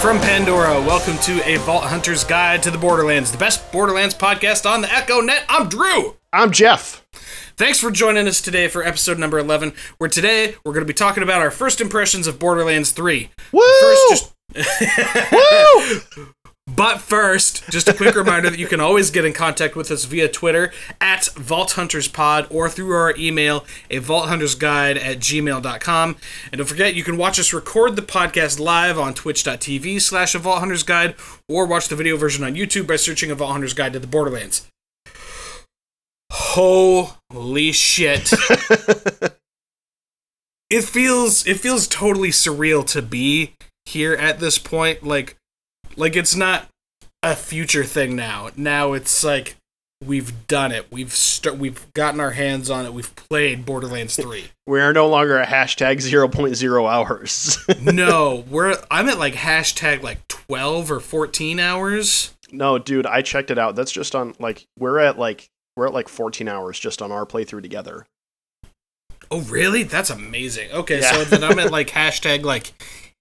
From Pandora. Welcome to a Vault Hunter's Guide to the Borderlands, the best Borderlands podcast on the Echo Net. I'm Drew. I'm Jeff. Thanks for joining us today for episode number 11, where today we're going to be talking about our first impressions of Borderlands 3. Woo! First, just Woo! But first, just a quick reminder that you can always get in contact with us via Twitter at Vault Hunters Pod or through our email, a Vault Hunters Guide at gmail.com. And don't forget, you can watch us record the podcast live on twitch.tv slash a Vault Hunters Guide or watch the video version on YouTube by searching a Vault Hunters Guide to the Borderlands. Holy shit. it feels it feels totally surreal to be here at this point. Like like it's not a future thing now. Now it's like we've done it. We've st- we've gotten our hands on it. We've played Borderlands 3. We are no longer a hashtag 0.0 hours. no, we're I'm at like hashtag like 12 or 14 hours. no, dude, I checked it out. That's just on like we're at like we're at like 14 hours just on our playthrough together. Oh, really? That's amazing. Okay, Yeah. so then I'm at like hashtag like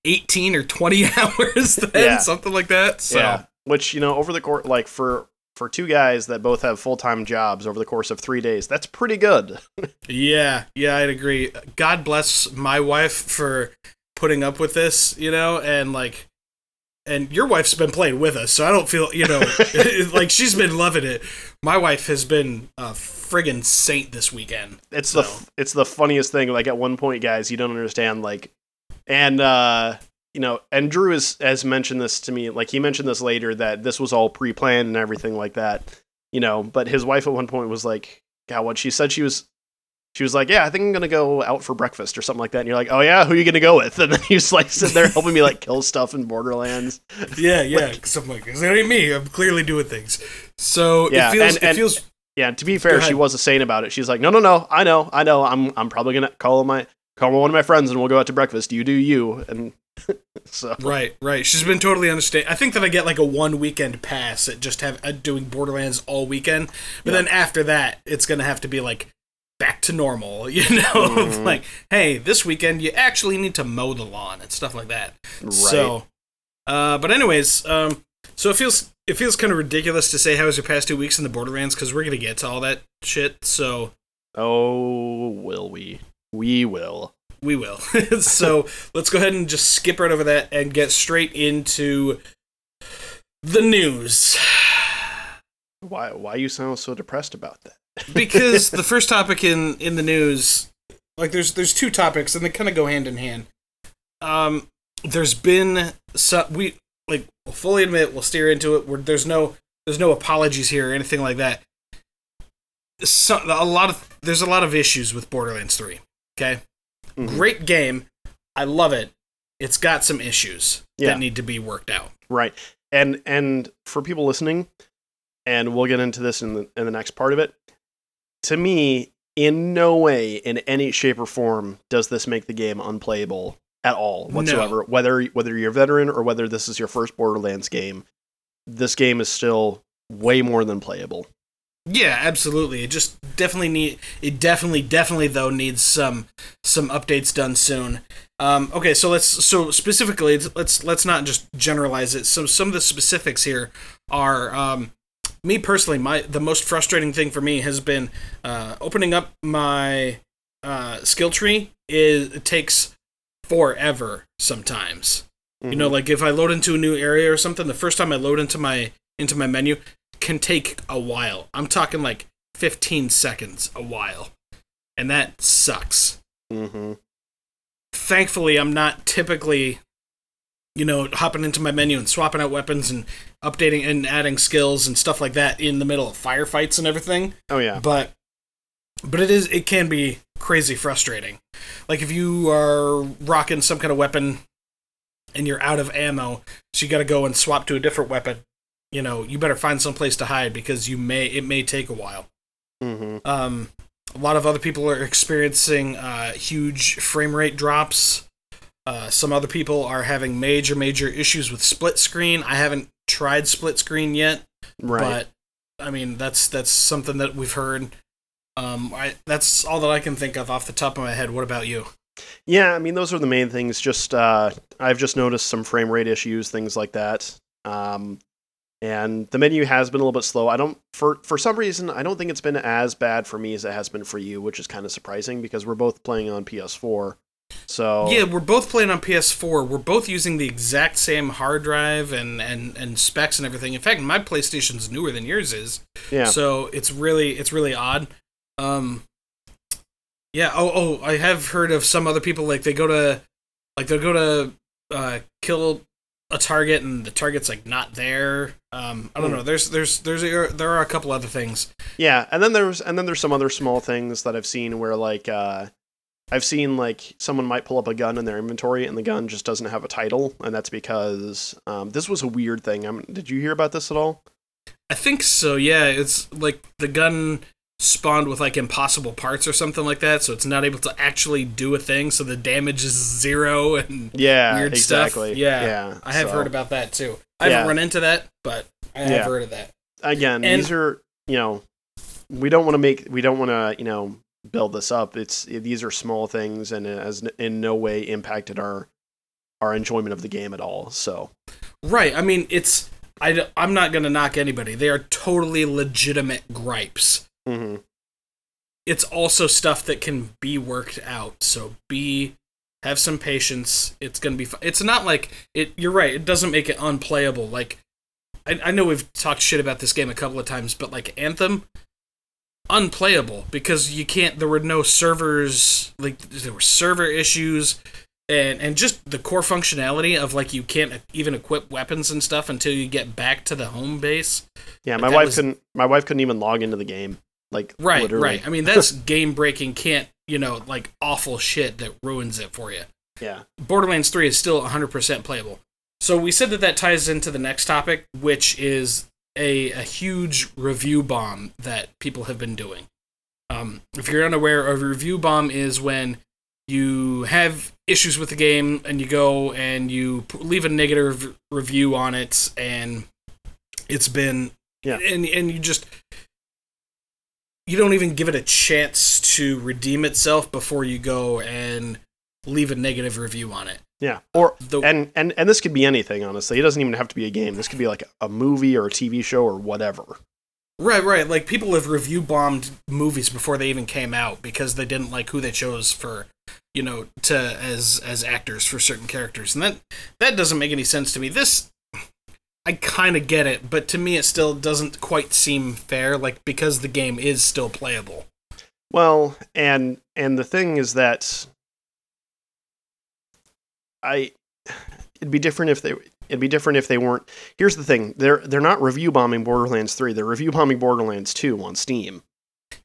18 or 20 hours then, Yeah. something like that. So Yeah. Which, you know, over the course like for for two guys that both have full-time jobs over the course of 3 days, that's pretty good. Yeah, yeah, I'd agree. God bless my wife for putting up with this, you know, and like, and your wife's been playing with us, so I don't feel, you know, like she's been loving it. My wife has been a friggin' saint this weekend. It's So. the it's the funniest thing like at one point guys, you don't understand like and uh you know, and Drew has, has mentioned this to me. Like he mentioned this later that this was all pre-planned and everything like that. You know, but his wife at one point was like, "God, what?" She said she was, she was like, "Yeah, I think I'm gonna go out for breakfast or something like that." And you're like, "Oh yeah, who are you gonna go with?" And then he's like sitting there helping me like kill stuff in Borderlands. Yeah, yeah, something like this. It ain't me. I'm clearly doing things. So Yeah, it feels, and- it feels, Yeah, to be fair, she was a saint about it. She's like, "No, no, no, I know, I know. I'm I'm probably gonna call my call one of my friends and we'll go out to breakfast. You do you." And so right, right. She's been totally understand. I think that I get like a one weekend pass at just have uh, doing Borderlands all weekend, but Yeah. then after that, it's gonna have to be like back to normal. You know, Mhm. like hey, this weekend you actually need to mow the lawn and stuff like that. right. So, uh, but anyways, um, so it feels it feels kind of ridiculous to say how was your past two weeks in the Borderlands because we're gonna get to all that shit. So Oh, will we? We will. we will. so let's go ahead and just skip right over that and get straight into the news. Why? Why you sound so depressed about that? because the first topic in in the news like there's there's two topics and they kind of go hand in hand um there's been so we like we'll fully admit we'll steer into it where there's no there's no apologies here or anything like that so, a lot of there's a lot of issues with borderlands 3 okay Mhm. great game i love it it's got some issues Yeah. that need to be worked out Right. And and for people listening, and we'll get into this in the in the next part of it. To me, in no way, in any shape or form, does this make the game unplayable at all whatsoever. Whether whether you're a veteran or whether this is your first Borderlands game, this game is still way more than playable. Yeah, absolutely. It just definitely need it definitely definitely though needs some some updates done soon. Um, okay, so let's so specifically let's- let's not just generalize it. So some of the specifics here are um, me personally. My the most frustrating thing for me has been uh, opening up my uh, skill tree. Is it takes forever sometimes. You know, like if I load into a new area or something, the first time I load into my into my menu can take a while. I'm talking like 15 seconds a while. And that sucks. hmm Thankfully, I'm not typically you know, hopping into my menu and swapping out weapons and updating and adding skills and stuff like that in the middle of firefights and everything. Oh yeah. But but it is it can be crazy frustrating. Like if you are rocking some kind of weapon and you're out of ammo, so you got to go and swap to a different weapon. You know, you better find some place to hide because you may it may take a while. hmm Um, a lot of other people are experiencing uh, huge frame rate drops. Uh, some other people are having major, major issues with split screen. I haven't tried split screen yet, Right. but I mean that's that's something that we've heard. Um, I, that's all that I can think of off the top of my head. What about you? Yeah, I mean those are the main things. Just uh, I've just noticed some frame rate issues, things like that. Um, and the menu has been a little bit slow. I don't for for some reason I don't think it's been as bad for me as it has been for you, which is kind of surprising because we're both playing on PS4. So Yeah, we're both playing on PS4. We're both using the exact same hard drive and, and, and specs and everything. In fact, my PlayStation's newer than yours is. yeah, So it's really it's really odd. Um Yeah, oh oh, I have heard of some other people like they go to like they'll go to uh kill a target and the target's like not there. Um I don't Hmm. know. There's there's there's a, there are a couple other things. yeah, and then there's and then there's some other small things that I've seen where like uh, I've seen like someone might pull up a gun in their inventory and the gun just doesn't have a title, and that's because um, this was a weird thing. i did you hear about this at all? I think so. Yeah, it's like the gun spawned with like impossible parts or something like that, so it's not able to actually do a thing. So the damage is zero and Yeah, weird exactly. stuff. Yeah, yeah. I have so- heard about that too. I haven't run into that, but I have Yeah. heard of that. again And- these are you know we don't want to make we don't want to you know build this up it's these are small things and it has in no way impacted our our enjoyment of the game at all so Right. I mean, it's I, I am not gonna knock anybody. They are totally legitimate gripes. Hmm It's also stuff that can be worked out. So be have some patience. It's gonna be. Fi- it's not like it. You're right. It doesn't make it unplayable. Like I, I know we've talked shit about this game a couple of times, but like Anthem, unplayable because you can't. There were no servers. Like there were server issues. And, and just the core functionality of like you can't even equip weapons and stuff until you get back to the home base. yeah my wife was- couldn't my wife couldn't even log into the game like Right, literally. right. I mean that's game breaking. Can't you know like awful shit that ruins it for you. yeah Borderlands 3 is still 100% playable. So we said that that ties into the next topic, which is a, a huge review bomb that people have been doing. Um, if you're unaware, a review bomb is when you have issues with the game and you go and you p- leave a negative review on it, and it's been Yeah. and and you just you don't even give it a chance to redeem itself before you go and leave a negative review on it. yeah or The, and and and this could be anything honestly it doesn't even have to be a game this could be like a movie or a tv show or whatever right, right. Like people have review bombed movies before they even came out because they didn't like who they chose for, you know, to as as actors for certain characters, and that that doesn't make any sense to me. This. I kind of get it, but to me it still doesn't quite seem fair like because the game is still playable. Well, and and the thing is that I it'd be different if they it'd be different if they weren't. Here's the thing: they're they're not review bombing Borderlands three. They're review bombing Borderlands two on Steam.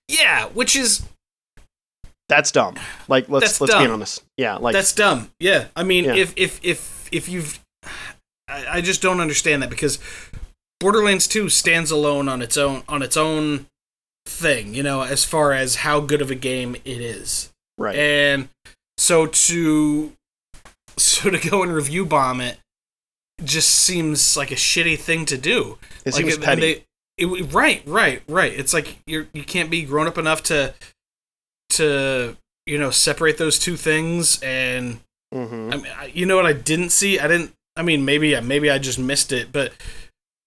Yeah, which is That's dumb. Like let's let's be honest. Yeah, like That's dumb. Yeah, I mean, Yeah. if if if if you've, I, I just don't understand that because Borderlands Two stands alone on its own on its own thing. You know, as far as how good of a game it is, right. and so to so to go and review bomb it just seems like a shitty thing to do. it like seems petty. they- it- right, right, right. It's like you're you can't be grown up enough to to you know separate those two things and hmm I mean, I, you know what I didn't see? I didn't. I mean, maybe maybe I just missed it, but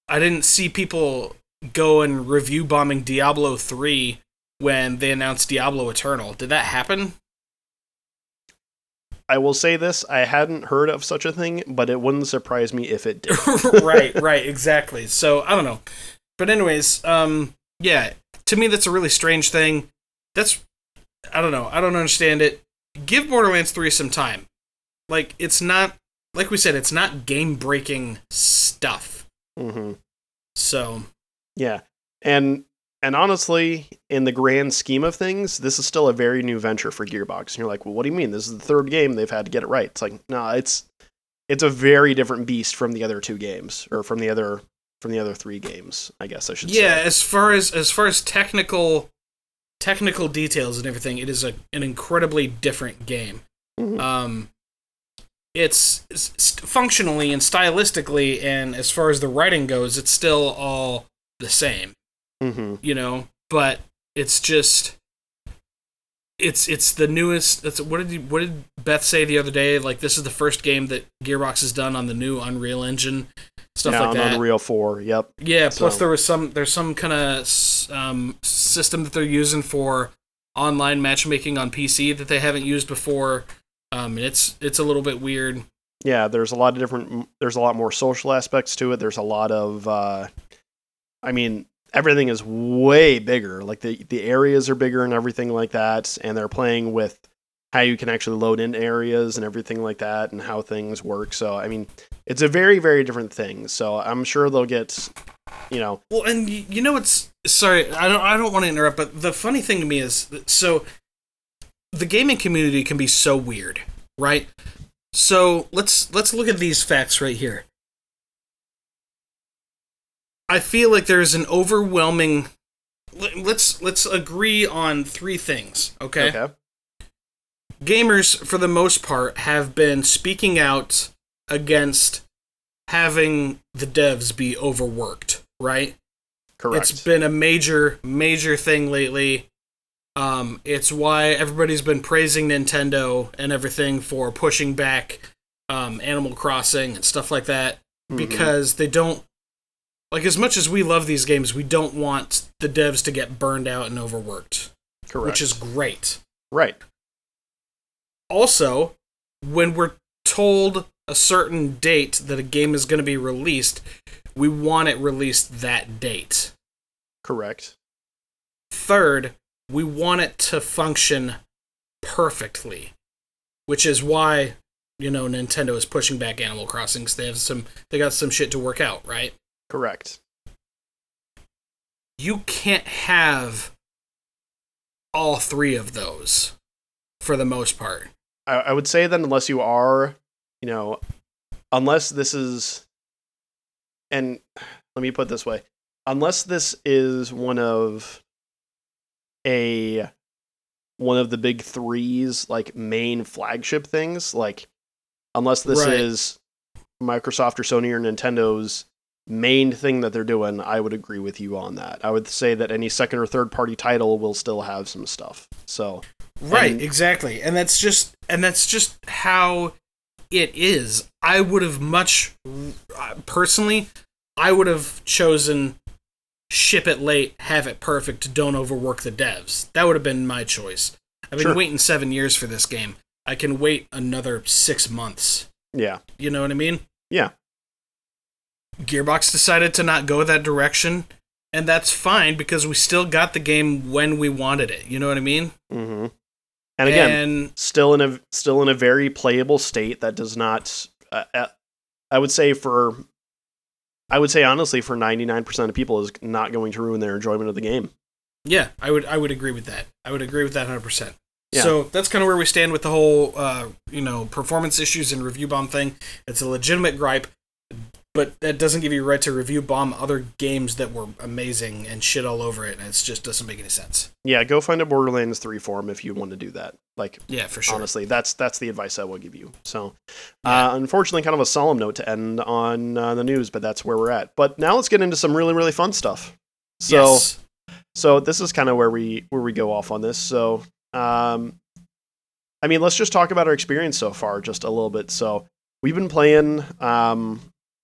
I didn't see people go and review bombing Diablo three when they announced Diablo Eternal. Did that happen? I will say this: I hadn't heard of such a thing, but it wouldn't surprise me if it did. right, right, exactly. So I don't know, but anyways, um, yeah. To me, that's a really strange thing. That's I don't know. I don't understand it. Give Borderlands three some time. Like it's not like we said, it's not game breaking stuff. hmm So Yeah, and and honestly, in the grand scheme of things, this is still a very new venture for Gearbox. And you're like, well, what do you mean? This is the third game they've had to get it right. It's like, no, it's it's a very different beast from the other two games, or from the other from the other three games. I guess I should yeah say. as far as as far as technical technical details and everything it is a, an incredibly different game Mhm. um it's, it's functionally and stylistically and as far as the writing goes it's still all the same hmm you know but it's just it's it's the newest. That's what did you, what did Beth say the other day? Like this is the first game that Gearbox has done on the new Unreal Engine, stuff yeah, like on that. Unreal Four. Yep. Yeah. Plus, there was some there's some kind of um, system that they're using for online matchmaking on PC that they haven't used before. Um, and it's it's a little bit weird. Yeah, there's a lot of different. There's a lot more social aspects to it. There's a lot of. Uh, I mean, everything is way bigger. Like the the areas are bigger and everything like that. And they're playing with how you can actually load in areas and everything like that, and how things work. So I mean, it's a very very different thing. So I'm sure they'll get. You know, Well, and you know it's sorry, I don't I don't want to interrupt, but the funny thing to me is so the gaming community can be so weird, right? So let's let's look at these facts right here. I feel like there's an overwhelming let- let's let's agree on three things, okay? okay. gamers for the most part have been speaking out against having the devs be overworked right Correct. it's been a major major thing lately um, it's why everybody's been praising nintendo and everything for pushing back um, animal crossing and stuff like that Mhm. because they don't like as much as we love these games we don't want the devs to get burned out and overworked Correct. which is great right. also, when we're told a certain date that a game is going to be released, we want it released that date. Correct. Third, we want it to function perfectly, which is why you know Nintendo is pushing back Animal Crossing 'cause they have some they got some shit to work out, right? Correct. You can't have all three of those for the most part. I, I would say that unless you are, you know, unless this is, and let me put it this way, unless this is one of a one of the big threes, like main flagship things, like unless this Right. is Microsoft or Sony or Nintendo's main thing that they're doing, I would agree with you on that. I would say that any second or third party title will still have some stuff. So Right, And- exactly. And that's just and that's just how it is. I would have much uh, personally I would have chosen ship it late, have it perfect, don't overwork the devs. That would have been my choice. I've been Sure. waiting 7 years for this game. I can wait another 6 months. yeah, You know what I mean? Yeah. Gearbox decided to not go that direction, and that's fine because we still got the game when we wanted it. You know what I mean? hmm and again, and still in a still in a very playable state that does not uh, uh, i would say for i would say honestly for 99% of people is not going to ruin their enjoyment of the game Yeah, I would I would agree with that. I would agree with that 100%. Yeah. So that's kind of where we stand with the whole uh, you know, performance issues and review bomb thing. It's a legitimate gripe, but that doesn't give you right to review bomb other games that were amazing and shit all over it. And it just doesn't make any sense. yeah go find a borderlands 3 forum if you want to do that like Yeah, for sure. honestly that's that's the advice i will give you so Yeah. uh, unfortunately kind of a solemn note to end on uh, the news but that's where we're at but now let's get into some really really fun stuff so yes. So this is kind of where we where we go off on this. So um, I mean, let's just talk about our experience so far just a little bit. So we've been playing. Um,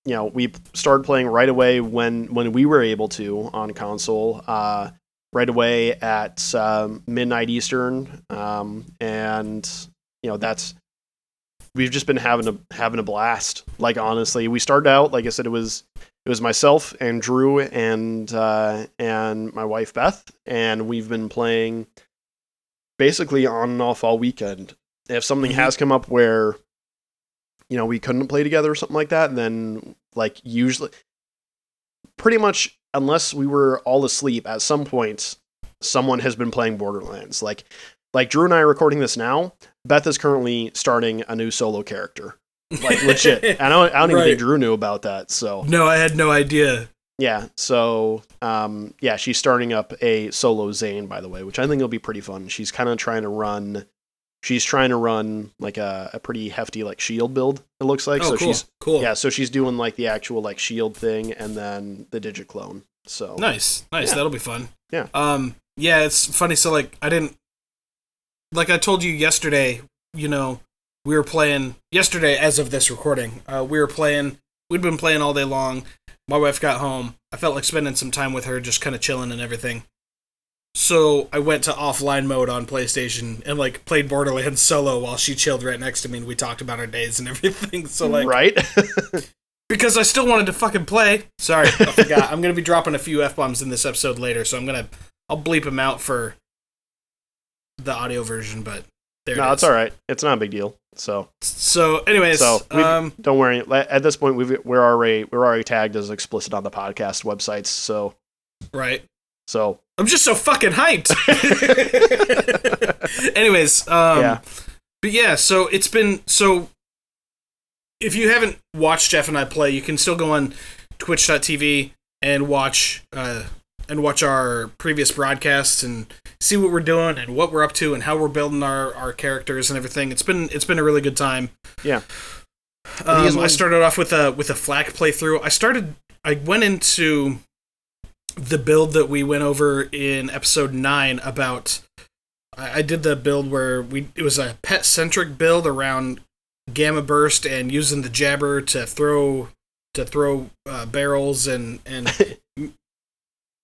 you know, we started playing right away when when we were able to on console. Uh, right away at um, midnight Eastern, um, and you know that's we've just been having a having a blast. Like honestly, we started out like I said, it was it was myself and Drew and uh, and my wife Beth, and we've been playing basically on and off all weekend. If something Mhm. has come up where you know we couldn't play together or something like that, And then like usually, pretty much unless we were all asleep at some point, someone has been playing Borderlands. Like like Drew and I are recording this now. Beth is currently starting a new solo character. Like legit. I don't I don't even Right. think Drew knew about that. So no, I had no idea. yeah, so um, yeah, she's starting up a solo Zane, by the way, which I think will be pretty fun. She's kind of trying to run, she's trying to run like a, a pretty hefty like shield build. It looks like oh, so cool. she's cool. yeah, so she's doing like the actual like shield thing and then the Digi-Clone. So Nice, nice. Yeah. That'll be fun. Yeah. Um. Yeah, it's funny. So like, I didn't. like I told you yesterday, you know, we were playing yesterday as of this recording. Uh, we were playing. We'd been playing all day long. My wife got home. I felt like spending some time with her, just kind of chilling and everything. So I went to offline mode on PlayStation and like played Borderlands solo while she chilled right next to me and we talked about our days and everything. So like right? because I still wanted to fucking play. Sorry, I forgot. I'm gonna be dropping a few f bombs in this episode later, so I'm gonna I'll bleep them out for the audio version. But there, no, it it's all right. It's not a big deal. So, So, anyways, so um, don't worry. At this point, we've, we're already we're already tagged as explicit on the podcast websites. So, right. So I'm just so fucking hyped. anyways, um, Yeah. but yeah, so it's been so. If you haven't watched Jeff and I play, you can still go on Twitch.tv and watch uh, and watch our previous broadcasts and see what we're doing and what we're up to and how we're building our, our characters and everything. It's been it's been a really good time. Yeah. Um, I started off with a with a FL4K playthrough. I started. I went into the build that we went over in episode nine about. I I did the build where we it was a pet centric build around gamma burst and using the jabber to throw to throw uh, barrels and and and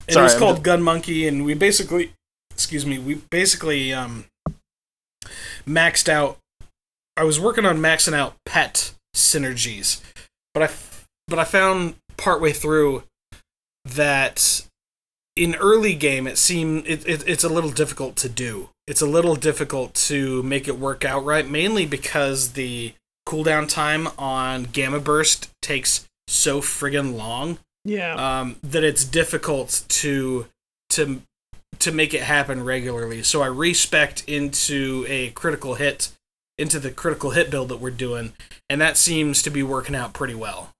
it was I'm called gun monkey and we basically excuse me we basically um maxed out i was working on maxing out pet synergies but I but i found partway through that in early game it seemed it, it, it's a little difficult to do it's a little difficult to make it work out right mainly because the cooldown time on gamma burst takes so friggin long yeah, um, that it's difficult to to to make it happen regularly. So I respec into a critical hit into the critical hit build that we're doing, and that seems to be working out pretty well.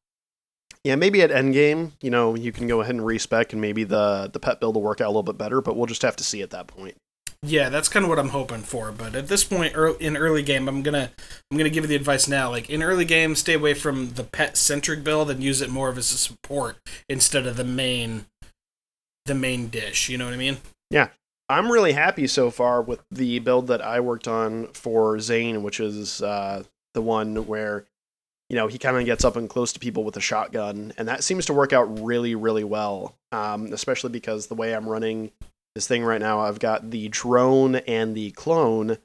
Yeah. Maybe at endgame, you know, you can go ahead and respec, and maybe the the pet build will work out a little bit better. But we'll just have to see at that point. Yeah, that's kind of what I'm hoping for. But at this point, in early game, I'm gonna I'm gonna give you the advice now. Like in early game, stay away from the pet centric build and use it more of as a support instead of the main the main dish. You know what I mean? Yeah, I'm really happy so far with the build that I worked on for Zane, which is uh, the one where you know he kind of gets up and close to people with a shotgun, and that seems to work out really, really well. Um, especially because the way I'm running this thing right now, I've got the drone and the clone,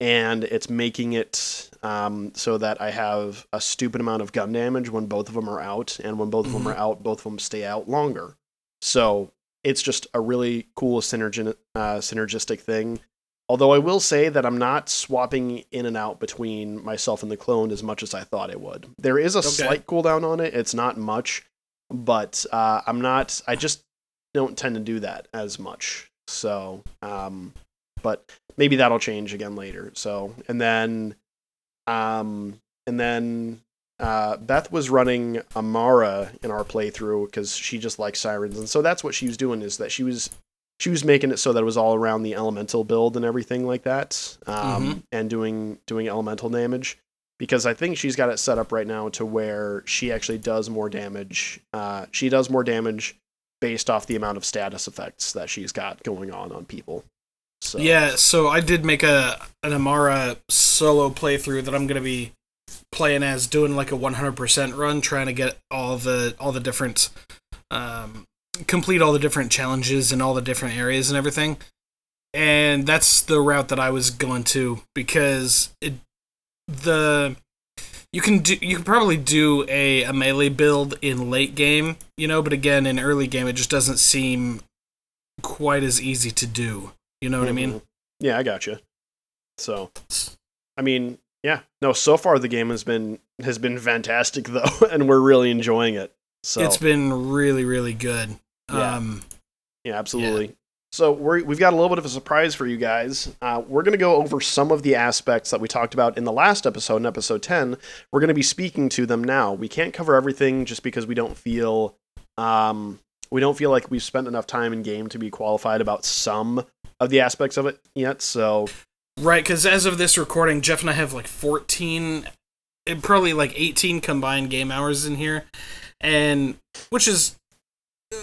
and it's making it um, so that I have a stupid amount of gun damage when both of them are out, and when both of them are out, both of them stay out longer. So it's just a really cool synergi- uh, synergistic thing. Although I will say that I'm not swapping in and out between myself and the clone as much as I thought it would. There is a Okay. slight cooldown on it. It's not much, but uh, I'm not. I just don't tend to do that as much. So, um, but maybe that'll change again later. So, and then, um, and then uh, Beth was running Amara in our playthrough because she just likes sirens, and so that's what she was doing. Is that she was she was making it so that it was all around the elemental build and everything like that, um, Mhm. and doing doing elemental damage. Because I think she's got it set up right now to where she actually does more damage. Uh, she does more damage based off the amount of status effects that she's got going on on people. So Yeah, so I did make a an Amara solo playthrough that I'm gonna be playing as doing like a 100% run, trying to get all the all the different um, complete all the different challenges in all the different areas and everything. And that's the route that I was going to because it the you can do you can probably do a, a melee build in late game, you know, but again in early game it just doesn't seem quite as easy to do. You know what I mean? Mhm. Yeah, I got you. So, I mean, yeah, no. So far, the game has been has been fantastic though, and we're really enjoying it. So It's been really, really good. Yeah. Um, yeah, absolutely. So we're, we've got a little bit of a surprise for you guys. Uh, we're going to go over some of the aspects that we talked about in the last episode, in episode ten. We're going to be speaking to them now. We can't cover everything just because we don't feel um, we don't feel like we've spent enough time in game to be qualified about some of the aspects of it yet. So right, because as of this recording, Jeff and I have like 14, eh, probably like 18 combined game hours in here. And which is, uh,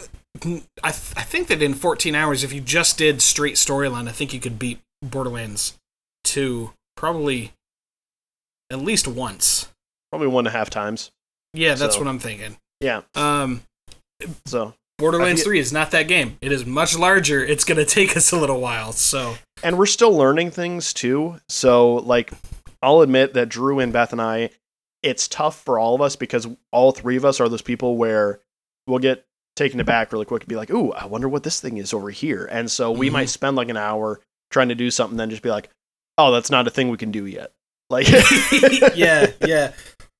I, th- I think that in 14 hours, if you just did straight storyline, I think you could beat Borderlands two probably at least once. Probably one and a half times. Yeah, that's So- what I'm thinking. Yeah. Um, So Borderlands I 3 is not that game. It is much larger. It's going to take us a little while. So, and we're still learning things too. So like I'll admit that Drew and Beth and I, it's tough for all of us because all three of us are those people where we'll get taken aback really quick and be like, "Ooh, I wonder what this thing is over here." And so we Mhm. might spend like an hour trying to do something, then just be like, "Oh, that's not a thing we can do yet." Like, yeah, yeah.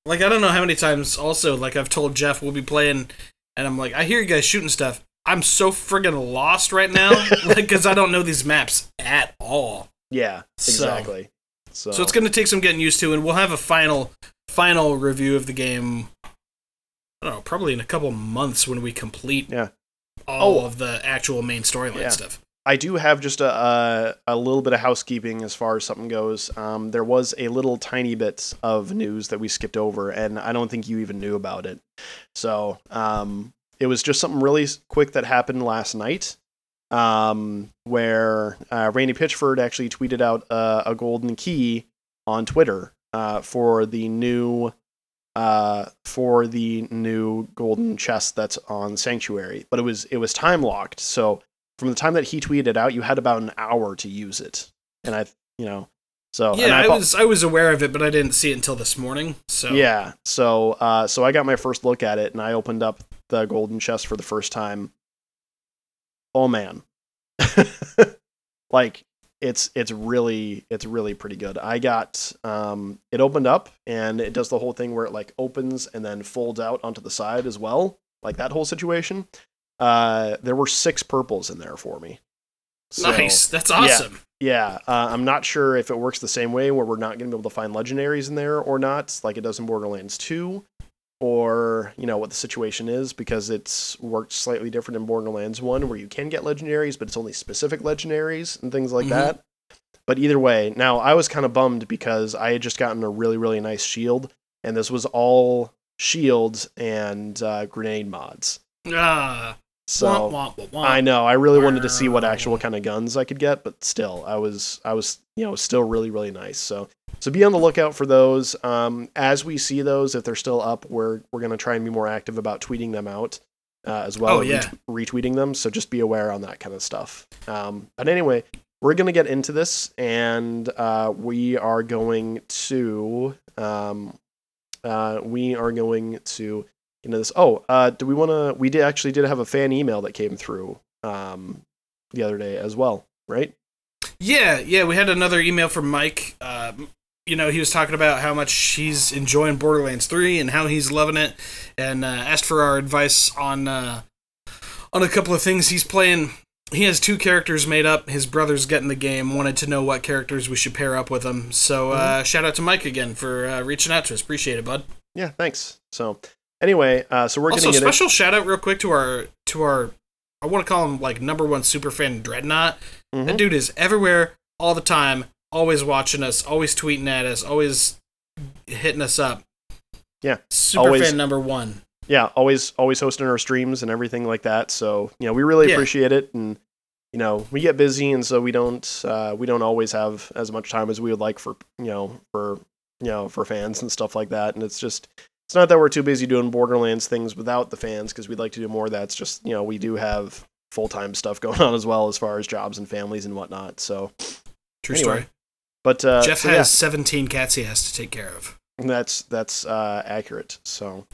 Like, I don't know how many times also, like, I've told Jeff we'll be playing, and I'm like, I hear you guys shooting stuff. I'm so friggin' lost right now, like, because I don't know these maps at all. yeah, So- exactly. So, So it's going to take some getting used to, and we'll have a final final review of the game. I don't know, probably in a couple months when we complete Yeah. all Oh. of the actual main storyline Yeah. stuff. I do have just a, a a little bit of housekeeping as far as something goes. Um, there was a little tiny bit of news that we skipped over, and I don't think you even knew about it. So um, it was just something really quick that happened last night, um, where uh, Randy Pitchford actually tweeted out uh, a golden key on Twitter uh, for the new uh, for the new golden chest that's on Sanctuary, but it was it was time locked, so from the time that he tweeted it out, you had about an hour to use it. And I, you know, so and yeah, I, apo- was I was aware of it, but I didn't see it until this morning. So yeah. So, uh, so I got my first look at it, and I opened up the golden chest for the first time. Oh man, like it's it's really it's really pretty good. I got um, it opened up, and it does the whole thing where it like opens and then folds out onto the side as well, like that whole situation. Uh, there were six purples in there for me. So- nice. That's awesome. yeah, uh, I'm not sure if it works the same way where we're not going to be able to find legendaries in there or not, like it does in Borderlands 2, or you know what the situation is because it's worked slightly different in Borderlands 1 where you can get legendaries, but it's only specific legendaries and things like Mhm. that. But either way, now I was kind of bummed because I had just gotten a really really nice shield, and this was all shields and uh, grenade mods. Ah, So womp, womp, womp. I know. I really wanted to see what actual kind of guns I could get, but still, I was, I was, you know, still really, really nice. So, so be on the lookout for those. Um, as we see those, if they're still up, we're we're gonna try and be more active about tweeting them out uh, as well, Oh, yeah. retwe- retweeting them. So just be aware on that kind of stuff. Um, but anyway, we're gonna get into this, and uh, we are going to, um, uh, we are going to into this. Oh, uh, do we want to? We did actually did have a fan email that came through um, the other day as well, right? Yeah, yeah, we had another email from Mike. Um, you know, he was talking about how much he's enjoying Borderlands 3 and how he's loving it, and uh, asked for our advice on uh, on a couple of things he's playing. He has two characters made up. His brother's getting the game. Wanted to know what characters we should pair up with him. So, uh, shout out to Mike again for uh, reaching out to us. Appreciate it, bud. Yeah, thanks. So anyway, uh, so we're also, getting special shout out real quick to our to our I want to call him like number one super fan Dreadnought. Mhm. That dude is everywhere all the time, always watching us, always tweeting at us, always hitting us up. Yeah, super always- fan number one. yeah, always always hosting our streams and everything like that. So you know, we really Yeah. appreciate it, and you know, we get busy, and so we don't uh, we don't always have as much time as we would like for you know for you know for fans and stuff like that. And it's just it's not that we're too busy doing Borderlands things without the fans because we'd like to do more of that. It's just you know we do have full time stuff going on as well as far as jobs and families and whatnot. So, True Anyway, story. but uh, Jeff so, has 17 cats he has to take care of. that's that's uh, accurate. So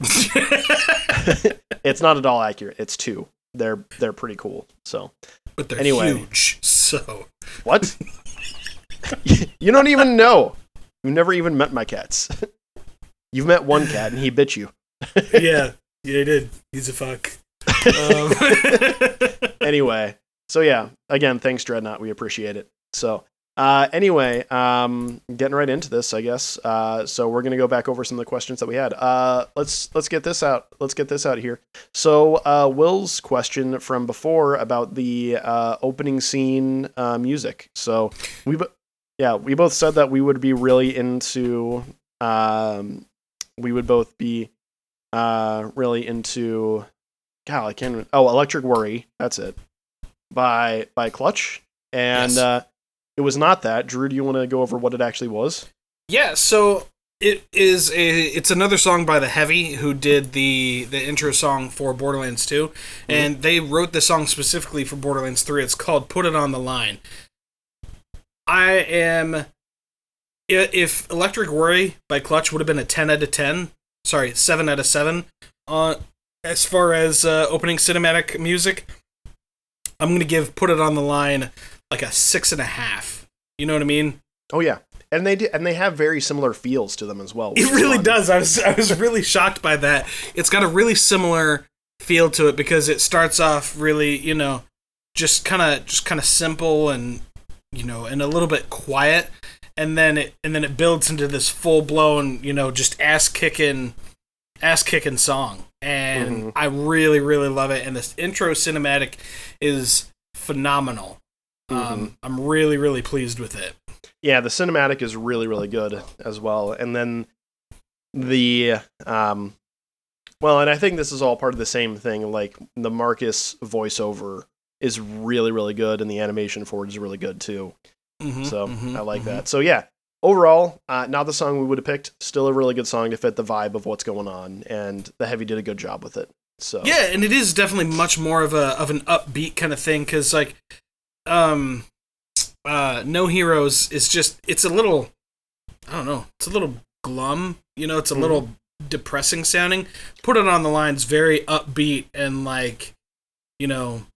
it's not at all accurate. It's two. They're they're pretty cool. So. but they're Anyway. huge. So What? you don't even know. You've never even met my cats. You've met one cat and he bit you. yeah, yeah, he did. He's a fuck. Um, Anyway, so yeah, again, thanks Dreadnought. We appreciate it. So, uh, anyway, um, getting right into this, I guess. Uh, so we're gonna go back over some of the questions that we had. Uh, let's let's get this out. Let's get this out here. So, uh, Will's question from before about the uh, opening scene uh, music. So we, yeah, we both said that we would be really into. Um, we would both be uh, really into. God, I can't. Oh, Electric Worry. That's it. By by Clutch, and Yes. uh, it was not that. Drew, do you want to go over what it actually was? Yeah, so it is a it's another song by the Heavy who did the the intro song for Borderlands 2 and they wrote the song specifically for Borderlands 3. It's called Put It on the Line. I am if Electric Worry by Clutch would have been a 10 out of 10, sorry, 7 out of 7 uh as far as uh, opening cinematic music, I'm going to give Put It on the Line like a six and a half. You know what I mean? Oh yeah, and they do, and they have very similar feels to them as well. It really does. I was I was really shocked by that. It's got a really similar feel to it because it starts off really, you know, just kind of just kind of simple and you know, and a little bit quiet and then it and then it builds into this full-blown, you know, just ass-kicking ass-kicking song. And Mhm. I really really love it and this intro cinematic is phenomenal. Um I'm really really pleased with it. Yeah, the cinematic is really really good as well, and then the um, well, and I think this is all part of the same thing. Like the Marcus voiceover is really really good, and the animation for it is really good too. Mhm, So mhm, I like mhm. that. So yeah, overall, uh, not the song we would have picked. Still a really good song to fit the vibe of what's going on, and the heavy did a good job with it. So Yeah, and it is definitely much more of a of an upbeat kind of thing because like, um, uh, No Heroes is just it's a little, I don't know, it's a little glum. You know, it's a Mhm. little depressing sounding. Put it on the lines, very upbeat and like, you know,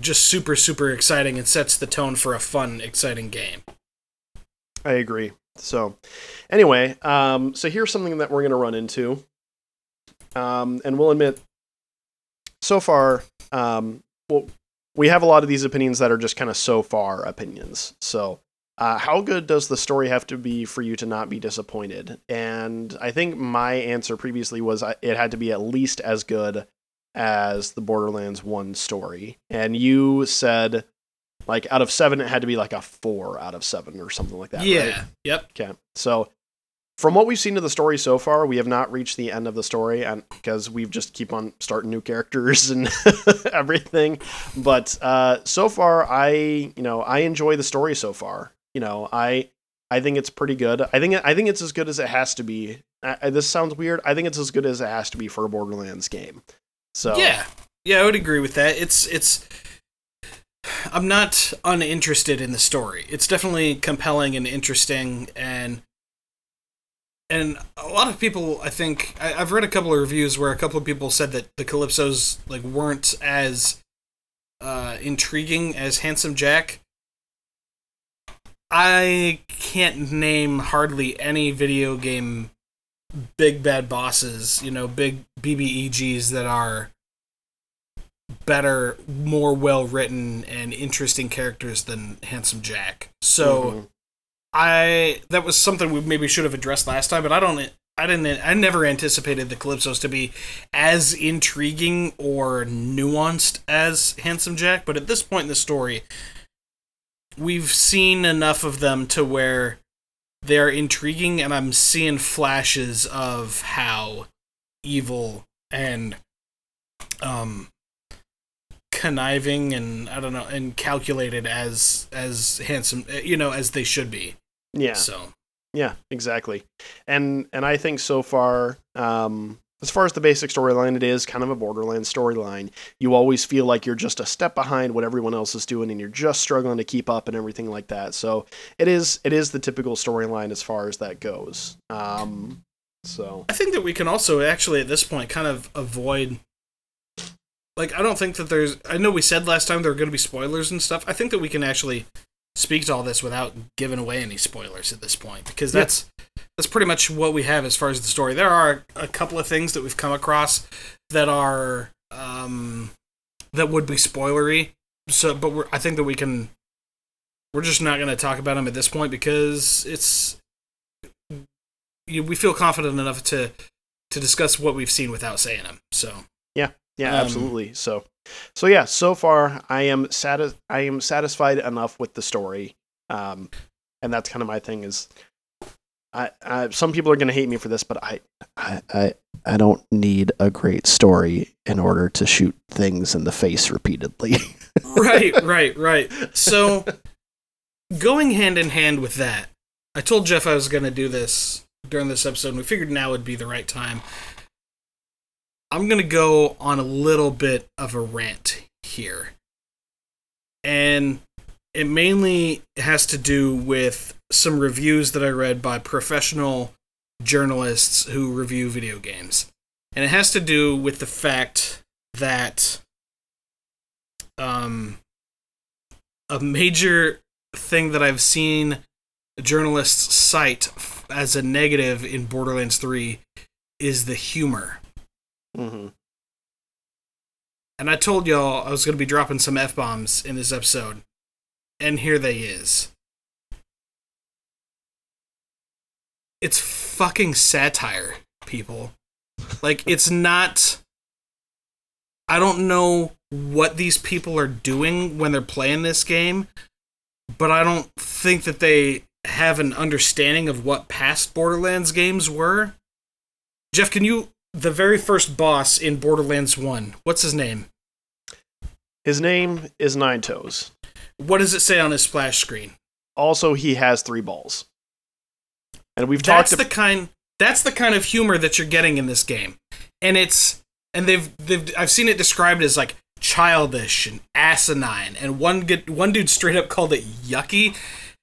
just super super exciting and sets the tone for a fun, exciting game. I agree. So, anyway, um, so here's something that we're going to run into. Um, and we'll admit, so far, um, well, we have a lot of these opinions that are just kind of so far opinions. So, uh, how good does the story have to be for you to not be disappointed? And I think my answer previously was uh, it had to be at least as good as the Borderlands 1 story. And you said, like, out of seven, it had to be like a four out of seven or something like that. yeah. right? Yep. Okay. So from what we've seen of the story so far, we have not reached the end of the story and because we've just keep on starting new characters and everything. But uh so far I, you know, I enjoy the story so far. You know, I I think it's pretty good. I think I think it's as good as it has to be. I, I- this sounds weird. I think it's as good as it has to be for a Borderlands game. So Yeah, yeah, I would agree with that. It's it's. I'm not uninterested in the story. It's definitely compelling and interesting, and and a lot of people, I think, I, I've read a couple of reviews where a couple of people said that the Calypsos like weren't as uh, intriguing as Handsome Jack. I can't name hardly any video game big bad bosses, you know, big BBEGs that are better, more well written and interesting characters than Handsome Jack. So Mhm. I that was something we maybe should have addressed last time, but I don't I didn't I never anticipated the Calypsos to be as intriguing or nuanced as Handsome Jack, but at this point in the story we've seen enough of them to where they're intriguing and I'm seeing flashes of how evil and um conniving and I don't know and calculated as as handsome you know as they should be. yeah. So Yeah, exactly. And and I think so far, um, as far as the basic storyline, it is kind of a Borderlands storyline. You always feel like you're just a step behind what everyone else is doing, and you're just struggling to keep up and everything like that. So it is it is the typical storyline as far as that goes. Um, so I think that we can also actually at this point kind of avoid like I don't think that there's I know we said last time there were going to be spoilers and stuff. I think that we can actually speak to all this without giving away any spoilers at this point because Yeah. that's that's pretty much what we have as far as the story. There are a couple of things that we've come across that are um that would be spoilery. So but we're I think that we can we're just not going to talk about them at this point because it's you, we feel confident enough to to discuss what we've seen without saying them. So yeah, Um, absolutely. So so yeah, so far I am sati- I am satisfied enough with the story. Um, and that's kind of my thing is I, I some people are going to hate me for this, but I, I I I don't need a great story in order to shoot things in the face repeatedly. right, right, right. So going hand in hand with that, I told Jeff I was going to do this during this episode, and we figured now would be the right time. I'm going to go on a little bit of a rant here. And it mainly has to do with some reviews that I read by professional journalists who review video games. And it has to do with the fact that um, a major thing that I've seen journalists cite as a negative in Borderlands 3 is the humor. Mm-hmm. And I told y'all I was going to be dropping some F bombs in this episode. And here they is. It's fucking satire, people. Like, it's not. I don't know what these people are doing when they're playing this game, but I don't think that they have an understanding of what past Borderlands games were. Jeff, can you the very first boss in Borderlands 1, what's his name? His name is Nine Toes. What does it say on his splash screen? Also, he has three balls. And we've That's talked the kind that's the kind of humor that you're getting in this game. And it's and they've they've I've seen it described as like childish and asinine and one get one dude straight up called it yucky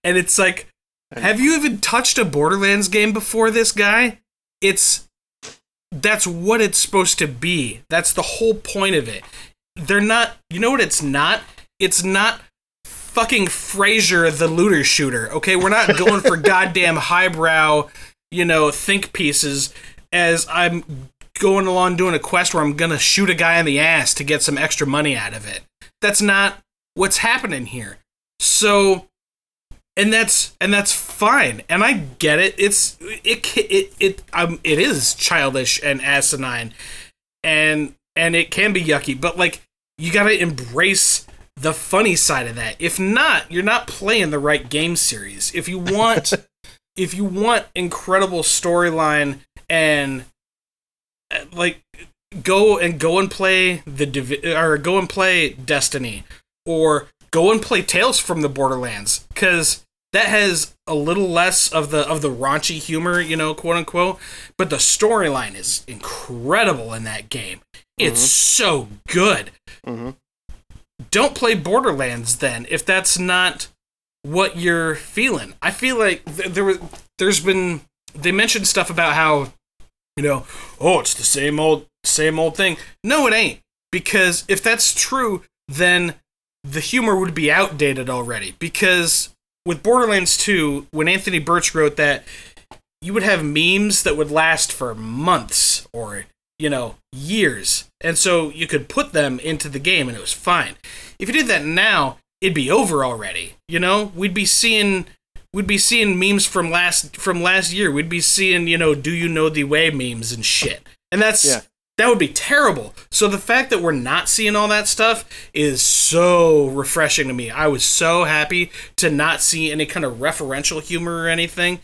and it's like have you even touched a Borderlands game before this guy? It's that's what it's supposed to be. That's the whole point of it. They're not you know what it's not? It's not fucking Frasier the looter shooter. Okay, we're not going for goddamn highbrow, you know, think pieces as I'm going along doing a quest where I'm gonna shoot a guy in the ass to get some extra money out of it. That's not what's happening here. So, and that's and that's fine, and I get it. It's it it it um it is childish and asinine, and and it can be yucky, but like you gotta embrace the funny side of that. If not, you're not playing the right game series. If you want if you want incredible storyline and uh, like go and go and play the Divi- or go and play Destiny or go and play Tales from the Borderlands cuz that has a little less of the of the raunchy humor, you know, quote unquote, but the storyline is incredible in that game. It's so good. Mm-hmm. Don't play Borderlands then if that's not what you're feeling. I feel like th- there was there's been they mentioned stuff about how you know, oh, it's the same old same old thing. No, it ain't. Because if that's true, then the humor would be outdated already. Because with Borderlands 2, when Anthony Burch wrote that, you would have memes that would last for months or, you know, years. And so you could put them into the game and it was fine. If you did that now, it'd be over already. You know, we'd be seeing we'd be seeing memes from last from last year. We'd be seeing, you know, do you know the way memes and shit. And that's Yeah. That would be terrible. So the fact that we're not seeing all that stuff is so refreshing to me. I was so happy to not see any kind of referential humor or anything.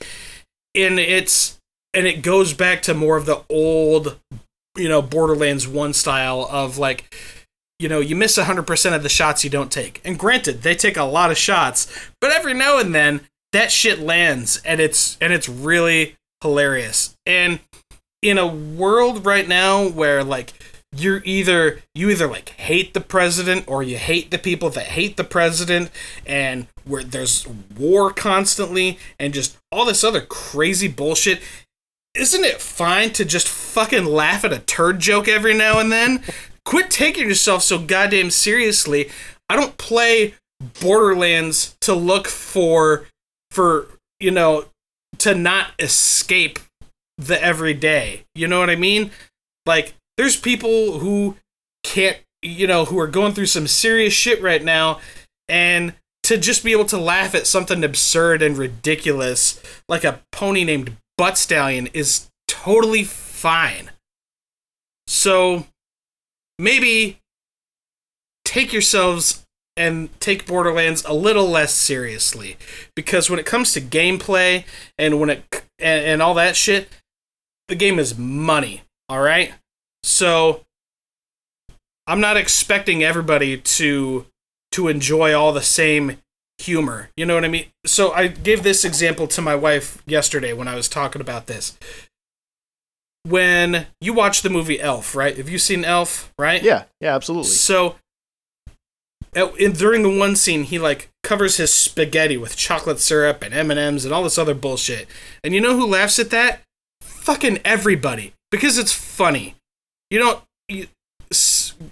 And it's and it goes back to more of the old, you know, Borderlands 1 style of like you know, you miss 100% of the shots you don't take. And granted, they take a lot of shots, but every now and then that shit lands and it's and it's really hilarious. And in a world right now where like you're either you either like hate the president or you hate the people that hate the president and where there's war constantly and just all this other crazy bullshit isn't it fine to just fucking laugh at a turd joke every now and then? Quit taking yourself so goddamn seriously. I don't play borderlands to look for for you know to not escape the everyday. You know what i mean? Like there's people who can't you know who are going through some serious shit right now and to just be able to laugh at something absurd and ridiculous like a pony named butt stallion is totally fine. So maybe take yourselves and take Borderlands a little less seriously because when it comes to gameplay and when it and, and all that shit, the game is money. All right, so I'm not expecting everybody to to enjoy all the same humor. You know what I mean? So I gave this example to my wife yesterday when I was talking about this. When you watch the movie Elf, right? Have you seen Elf, right? Yeah, yeah, absolutely. So at, in, during the one scene, he like covers his spaghetti with chocolate syrup and M and M's and all this other bullshit. And you know who laughs at that? Fucking everybody, because it's funny. You don't. You,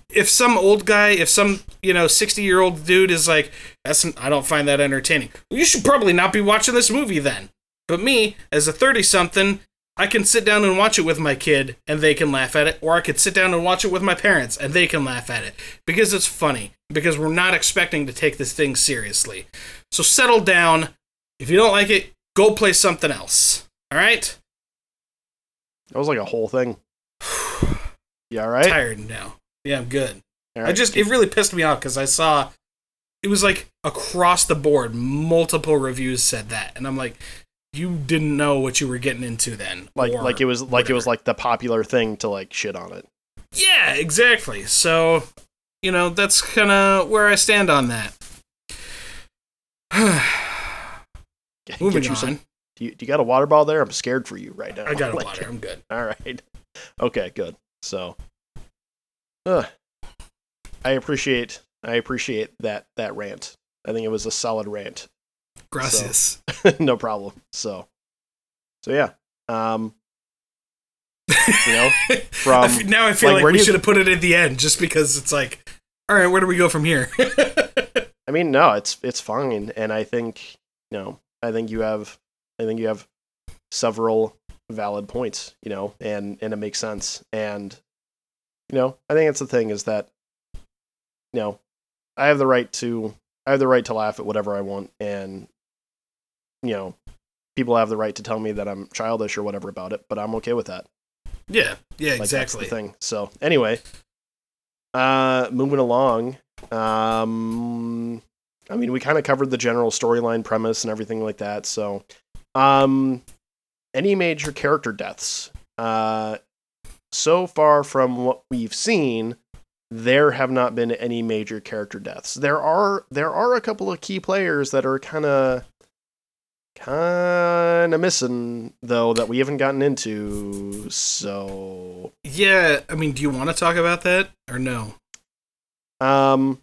if some old guy, if some you know sixty year old dude is like, "That's I don't find that entertaining," well, you should probably not be watching this movie then. But me, as a thirty something, I can sit down and watch it with my kid and they can laugh at it, or I could sit down and watch it with my parents and they can laugh at it because it's funny, because we're not expecting to take this thing seriously. So settle down. If you don't like it, go play something else. All right? That was like a whole thing. Yeah, right. Tired now. Yeah, I'm good. All I just, it really pissed me off because I saw it was like across the board, multiple reviews said that. And I'm like, you didn't know what you were getting into then. like like it was like it was like the popular thing to like shit on it. Yeah, exactly. So, you know, that's kind of where I stand on that. Get Moving you on. some- do you, do you got a water bottle there? I'm scared for you right now. I got a Like, water. I'm good. All right. Okay, good. So, uh, I appreciate I appreciate that that rant. I think it was a solid rant. Gracias. no problem. So, so yeah. Um, you know, from now I feel like, like, we should have put it at the end just because it's like, all right, where do we go from here? I mean, no, it's it's fine, and I think you know, I think you have, I think you have several valid points, you know, and and it makes sense, and you know, I think that's the thing is that, you know, I have the right to, I have the right to laugh at whatever I want, and you know, people have the right to tell me that I'm childish or whatever about it, but I'm okay with that. yeah, yeah, Like, that's exactly. the thing. So anyway, uh, moving along. Um, I mean, we kind of covered the general storyline premise and everything like that. So, um, any major character deaths? Uh, so far from what we've seen, there have not been any major character deaths. There are there are a couple of key players that are kind of kind of missing though that we haven't gotten into. So, Yeah, I mean, do you want to talk about that or no? Um,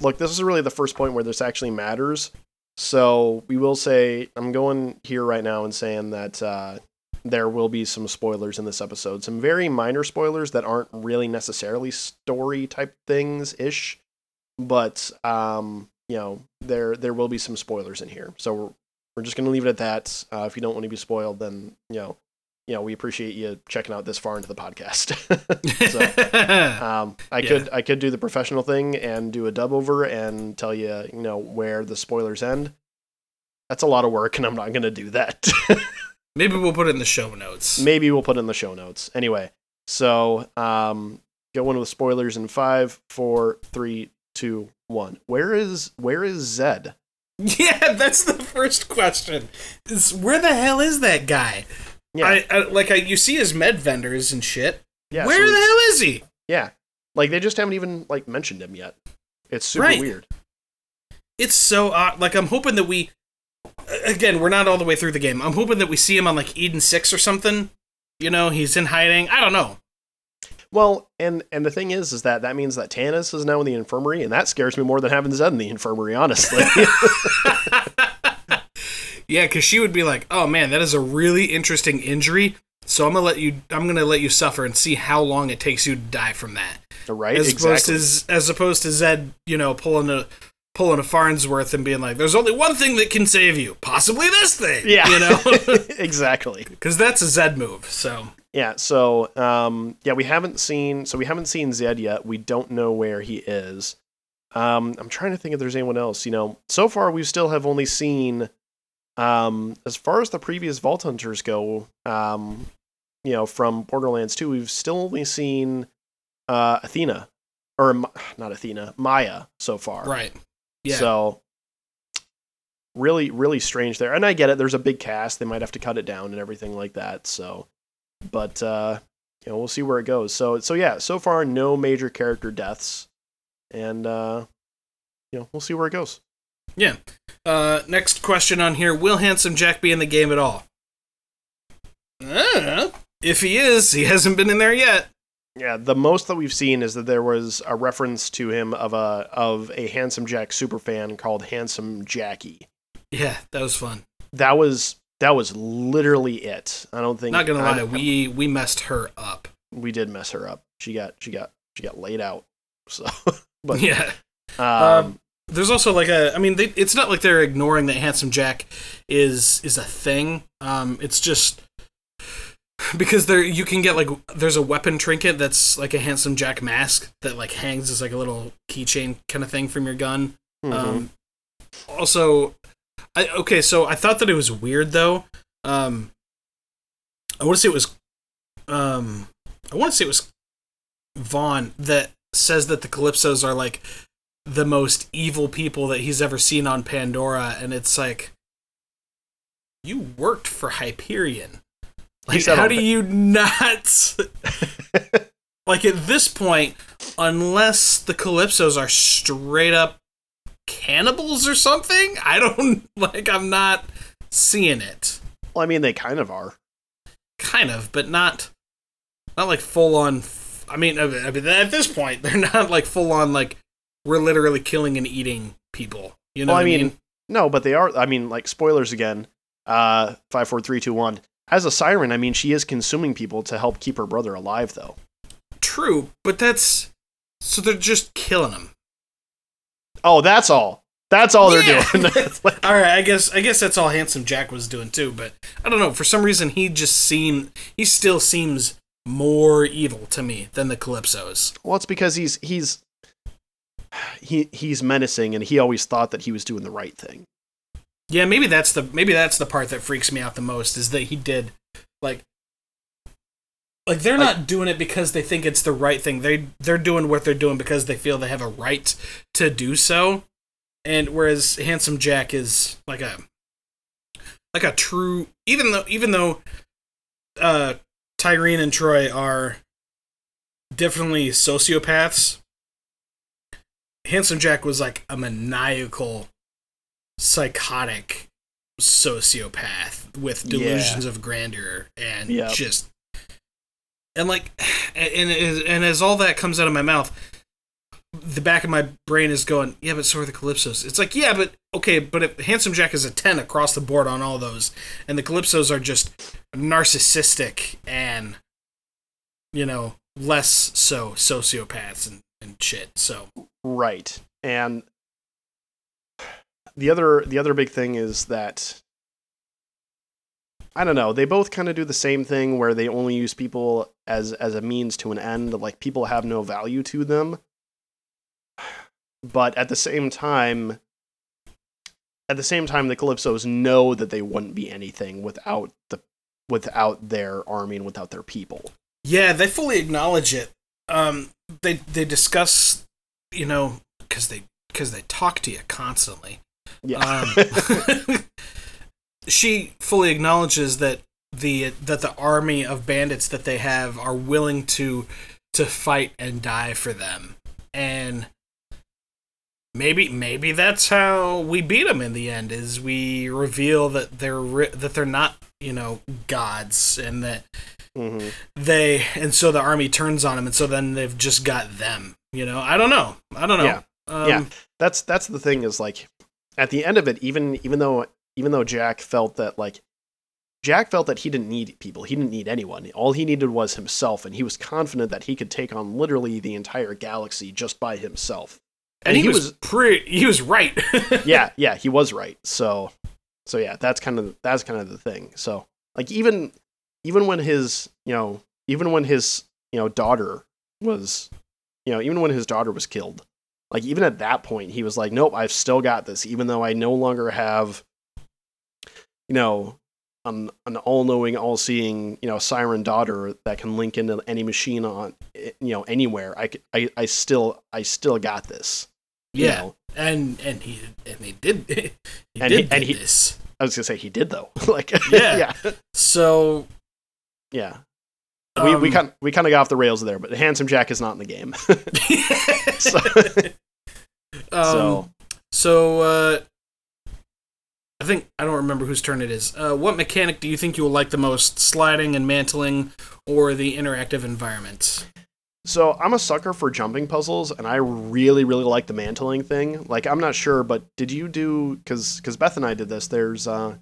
look, this is really the first point where this actually matters. So we will say, I'm going here right now and saying that uh, there will be some spoilers in this episode. Some very minor spoilers that aren't really necessarily story type things ish, but um, you know, there there will be some spoilers in here. So we're we're just gonna leave it at that. Uh, if you don't want to be spoiled, then you know, you know, we appreciate you checking out this far into the podcast. so. Um, I Yeah. could I could do the professional thing and do a dub over and tell you you know where the spoilers end. That's a lot of work, and I'm not gonna do that. Maybe we'll put it in the show notes. Maybe we'll put it in the show notes. Anyway, so um, going with spoilers in five, four, three, two, one. Where is where is Zed? Yeah, that's the first question. Is where the hell is that guy? Yeah, I, I like I, you see his med vendors and shit. yeah. where so the hell is he? Yeah, like they just haven't even like mentioned him yet. It's super Right. weird. It's so odd. Like I'm hoping that we, again, we're not all the way through the game. I'm hoping that we see him on like Eden Six or something. You know, he's in hiding. I don't know. Well, and and the thing is, is that that means that Tannis is now in the infirmary, and that scares me more than having Zed in the infirmary, honestly. Yeah, because she would be like, "Oh man, that is a really interesting injury. So I'm gonna let you. I'm gonna let you suffer and see how long it takes you to die from that." right? as opposed to as opposed to Zed, you know, pulling a pulling a Farnsworth and being like, "There's only one thing that can save you, possibly this thing." yeah, you know, exactly. because that's a Zed move. So Yeah. So, um, yeah, we haven't seen. So we haven't seen Zed yet. We don't know where he is. Um, I'm trying to think if there's anyone else. You know, so far we still have only seen, um, as far as the previous Vault Hunters go. Um, you know, from Borderlands 2, we've still only seen uh, Athena, or not Athena, Maya so far. right, yeah, So really, really strange there. And I get it. There's a big cast. They might have to cut it down and everything like that. So, but uh, you know, we'll see where it goes. So, so yeah. So far, no major character deaths, and uh, you know, we'll see where it goes. Yeah. Uh, next question on here: Will Handsome Jack be in the game at all? I don't know. If he is, he hasn't been in there yet. Yeah, the most that we've seen is that there was a reference to him of a of a Handsome Jack super fan called Handsome Jackie. Yeah, that was fun. That was that was literally it. I don't think. Not gonna I- lie, we we messed her up. we did mess her up. She got she got she got laid out. So, but Yeah. um, Um, There's also like a, I mean, they, it's not like they're ignoring that Handsome Jack is is a thing. Um, it's just because there you can get like there's a weapon trinket that's like a Handsome Jack mask that like hangs as like a little keychain kind of thing from your gun. mhm. Um, also, I okay, so I thought that it was weird though. Um, I want to say it was, um, I want to say it was Vaughn that says that the Calypsos are like the most evil people that he's ever seen on Pandora, and it's like, you worked for Hyperion. Like, how do you not? like at this point, unless the Calypsos are straight up cannibals or something, I don't like. I'm not seeing it. well, I mean, they kind of are. Kind of, but not not like full on. f- I I mean, I mean, at this point, they're not like full on. Like we're literally killing and eating people. You know, Well, I what mean, no, but they are. I mean, like spoilers again. Uh, five, four, three, two, one. As a siren, I mean, she is consuming people to help keep her brother alive, though. true, but that's so they're just killing them. Oh, that's all. That's all Yeah. they're doing. Like, All right, I guess I guess that's all Handsome Jack was doing too. But I don't know. For some reason, he just seemed he still seems more evil to me than the Calypsos. well, it's because he's he's he he's menacing, and he always thought that he was doing the right thing. Yeah, maybe that's the maybe that's the part that freaks me out the most is that he did like like they're not doing it because they think it's the right thing. They they're doing what they're doing because they feel they have a right to do so. And whereas Handsome Jack is like a like a true even though even though uh Tyreen and Troy are definitely sociopaths, Handsome Jack was like a maniacal psychotic sociopath with Yeah. delusions of grandeur and Yep. just and like and and and as all that comes out of my mouth the back of my brain is going yeah but so are the calypsos it's like yeah but okay but if handsome jack is a 10 across the board on all those and the calypsos are just narcissistic and you know less so sociopaths and, and shit so Right. And the other the other big thing is that I don't know, they both kind of do the same thing where they only use people as as a means to an end, like people have no value to them. But at the same time at the same time the Calypsos know that they wouldn't be anything without the without their army and without their people. Yeah, they fully acknowledge it. Um, they they discuss, you know, because they because they talk to you constantly. Yeah. Um, she fully acknowledges that the that the army of bandits that they have are willing to to fight and die for them, and maybe maybe that's how we beat them in the end. Is we reveal that they're that they're not you know gods and that Mhm. they and so the army turns on them and so then they've just got them you know i don't know. I don't know. Yeah. um, Yeah. that's that's the thing is like at the end of it even even though even though jack felt that like jack felt that he didn't need people. He didn't need anyone. All he needed was himself and he was confident that he could take on literally the entire galaxy just by himself. And he, was, pretty he was right. Yeah yeah he was right. So so yeah that's kind of that's kind of the thing. So like even even when his you know even when his you know daughter was you know even when his daughter was killed like even at that point he was like nope i've still got this even though i no longer have you know an, an all-knowing all-seeing you know siren daughter that can link into any machine on eh, you know anywhere I, I, I still i still got this you yeah know? and and he and he did he And did he- and he- this I was gonna say he did though. like Yeah. yeah, so yeah. We we um, kind we kind of got off the rails there, but Handsome Jack is not in the game. so, um, so so uh I think I don't remember whose turn it is. Uh, what mechanic do you think you will like the most? Sliding and mantling, or the interactive environment? So I'm a sucker for jumping puzzles, and I really, really like the mantling thing. Like I'm not sure, but did you do? Because because Beth and I did this. There's uh,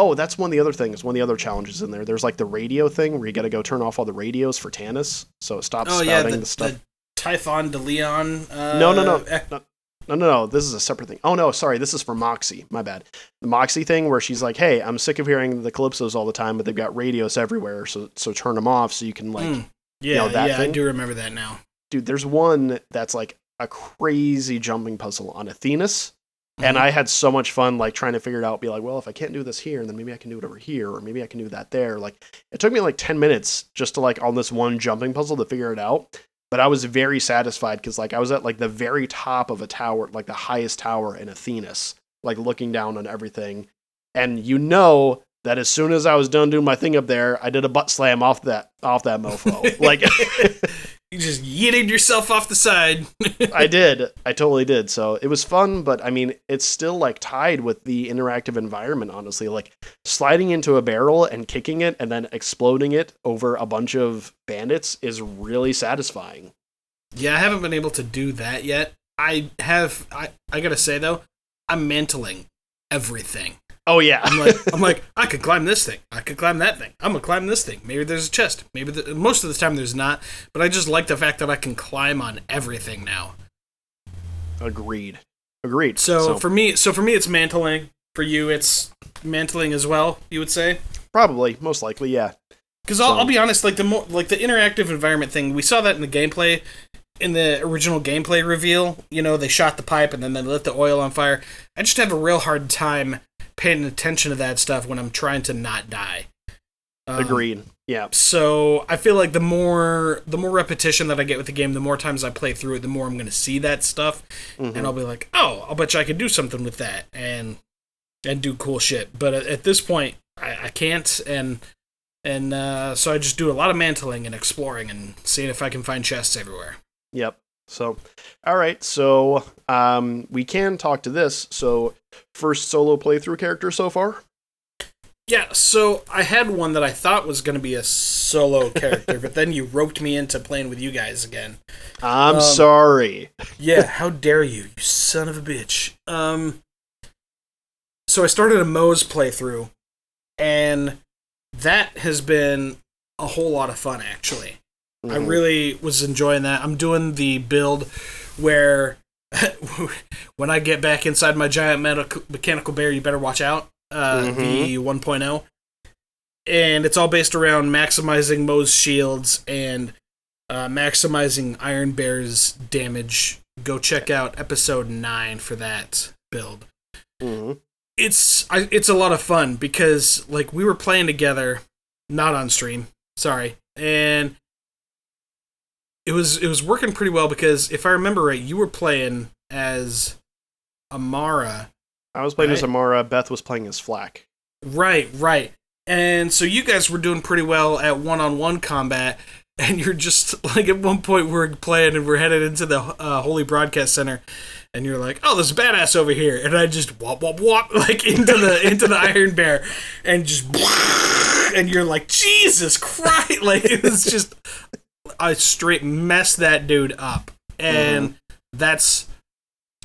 oh, that's one of the other things. One of the other challenges in there. There's like the radio thing where you got to go turn off all the radios for Tannis, so it stops Oh spouting yeah, the, the, stuff. the Typhon de Leon. Uh, No, no, no. ec- No, no, no. This is a separate thing. Oh no, sorry. This is for Moxxi. My bad. The Moxxi thing where she's like, "Hey, I'm sick of hearing the Calypsos all the time, but they've got radios everywhere. So so turn them off so you can like." Mm. Yeah, know, that yeah, I do remember that now. Dude, there's one that's like a crazy jumping puzzle on Athenas. And. Mm-hmm. I had so much fun, like trying to figure it out. Be like, well, if I can't do this here, then maybe I can do it over here, or maybe I can do that there. Like, it took me like ten minutes just to like on this one jumping puzzle to figure it out. But I was very satisfied because like I was at like the very top of a tower, like the highest tower in Athenas, like looking down on everything. And you know that as soon as I was done doing my thing up there, I did a butt slam off that off that mofo. like You just yeeted yourself off the side. I did. I totally did. So it was fun, but I mean, it's still like tied with the interactive environment, honestly. Like sliding into a barrel and kicking it and then exploding it over a bunch of bandits is really satisfying. Yeah, I haven't been able to do that yet. I have. I I gotta say though, I'm mantling everything. Oh, yeah. I'm like, I'm like, I could climb this thing. I could climb that thing. I'm gonna climb this thing. Maybe there's a chest. Maybe the, most of the time there's not. But I just like the fact that I can climb on everything now. Agreed. Agreed. So, for me, so for me, it's mantling. For you, it's mantling as well. You would say. probably, most likely, yeah. Because I'll, So- I'll be honest, like the more like the interactive environment thing, we saw that in the gameplay, in the original gameplay reveal. You know, they shot the pipe and then they lit the oil on fire. I just have a real hard time paying attention to that stuff when I'm trying to not die. Um, Agreed. Yeah. So I feel like the more the more repetition that I get with the game, the more times I play through it, the more I'm going to see that stuff, Mhm. and I'll be like, oh, I'll bet you I could do something with that and and do cool shit. But at, at this point, I, I can't, and and uh, so I just do a lot of mantling and exploring and seeing if I can find chests everywhere. Yep. So, all right. So, um, we can talk to this. So, first solo playthrough character so far. Yeah, so I had one that I thought was going to be a solo character, but then you roped me into playing with you guys again. I'm Um, sorry. Yeah, how dare you, you son of a bitch. Um so I started a Moze playthrough and that has been a whole lot of fun actually. I Mhm. really was enjoying that. I'm doing the build where when I get back inside my giant medical, mechanical bear, you better watch out. Uh, Mhm. The 1.0. And it's all based around maximizing Moze shields and uh, maximizing Iron Bear's damage. Go check out episode 9 for that build Mhm. it's I, it's a lot of fun because like we were playing together, not on stream, sorry, and it was it was working pretty well because if I remember right, you were playing as Amara, I was playing as Amara. Beth was playing as FL4K. right, right, and so you guys were doing pretty well at one on one combat. And you're just like at one point we're playing and we're headed into the uh, Holy Broadcast Center, and you're like, "Oh, there's a badass over here," and I just wop wop wop like into the into the Iron Bear, and just and you're like, "Jesus Christ!" Like it was just I straight messed that dude up, and that's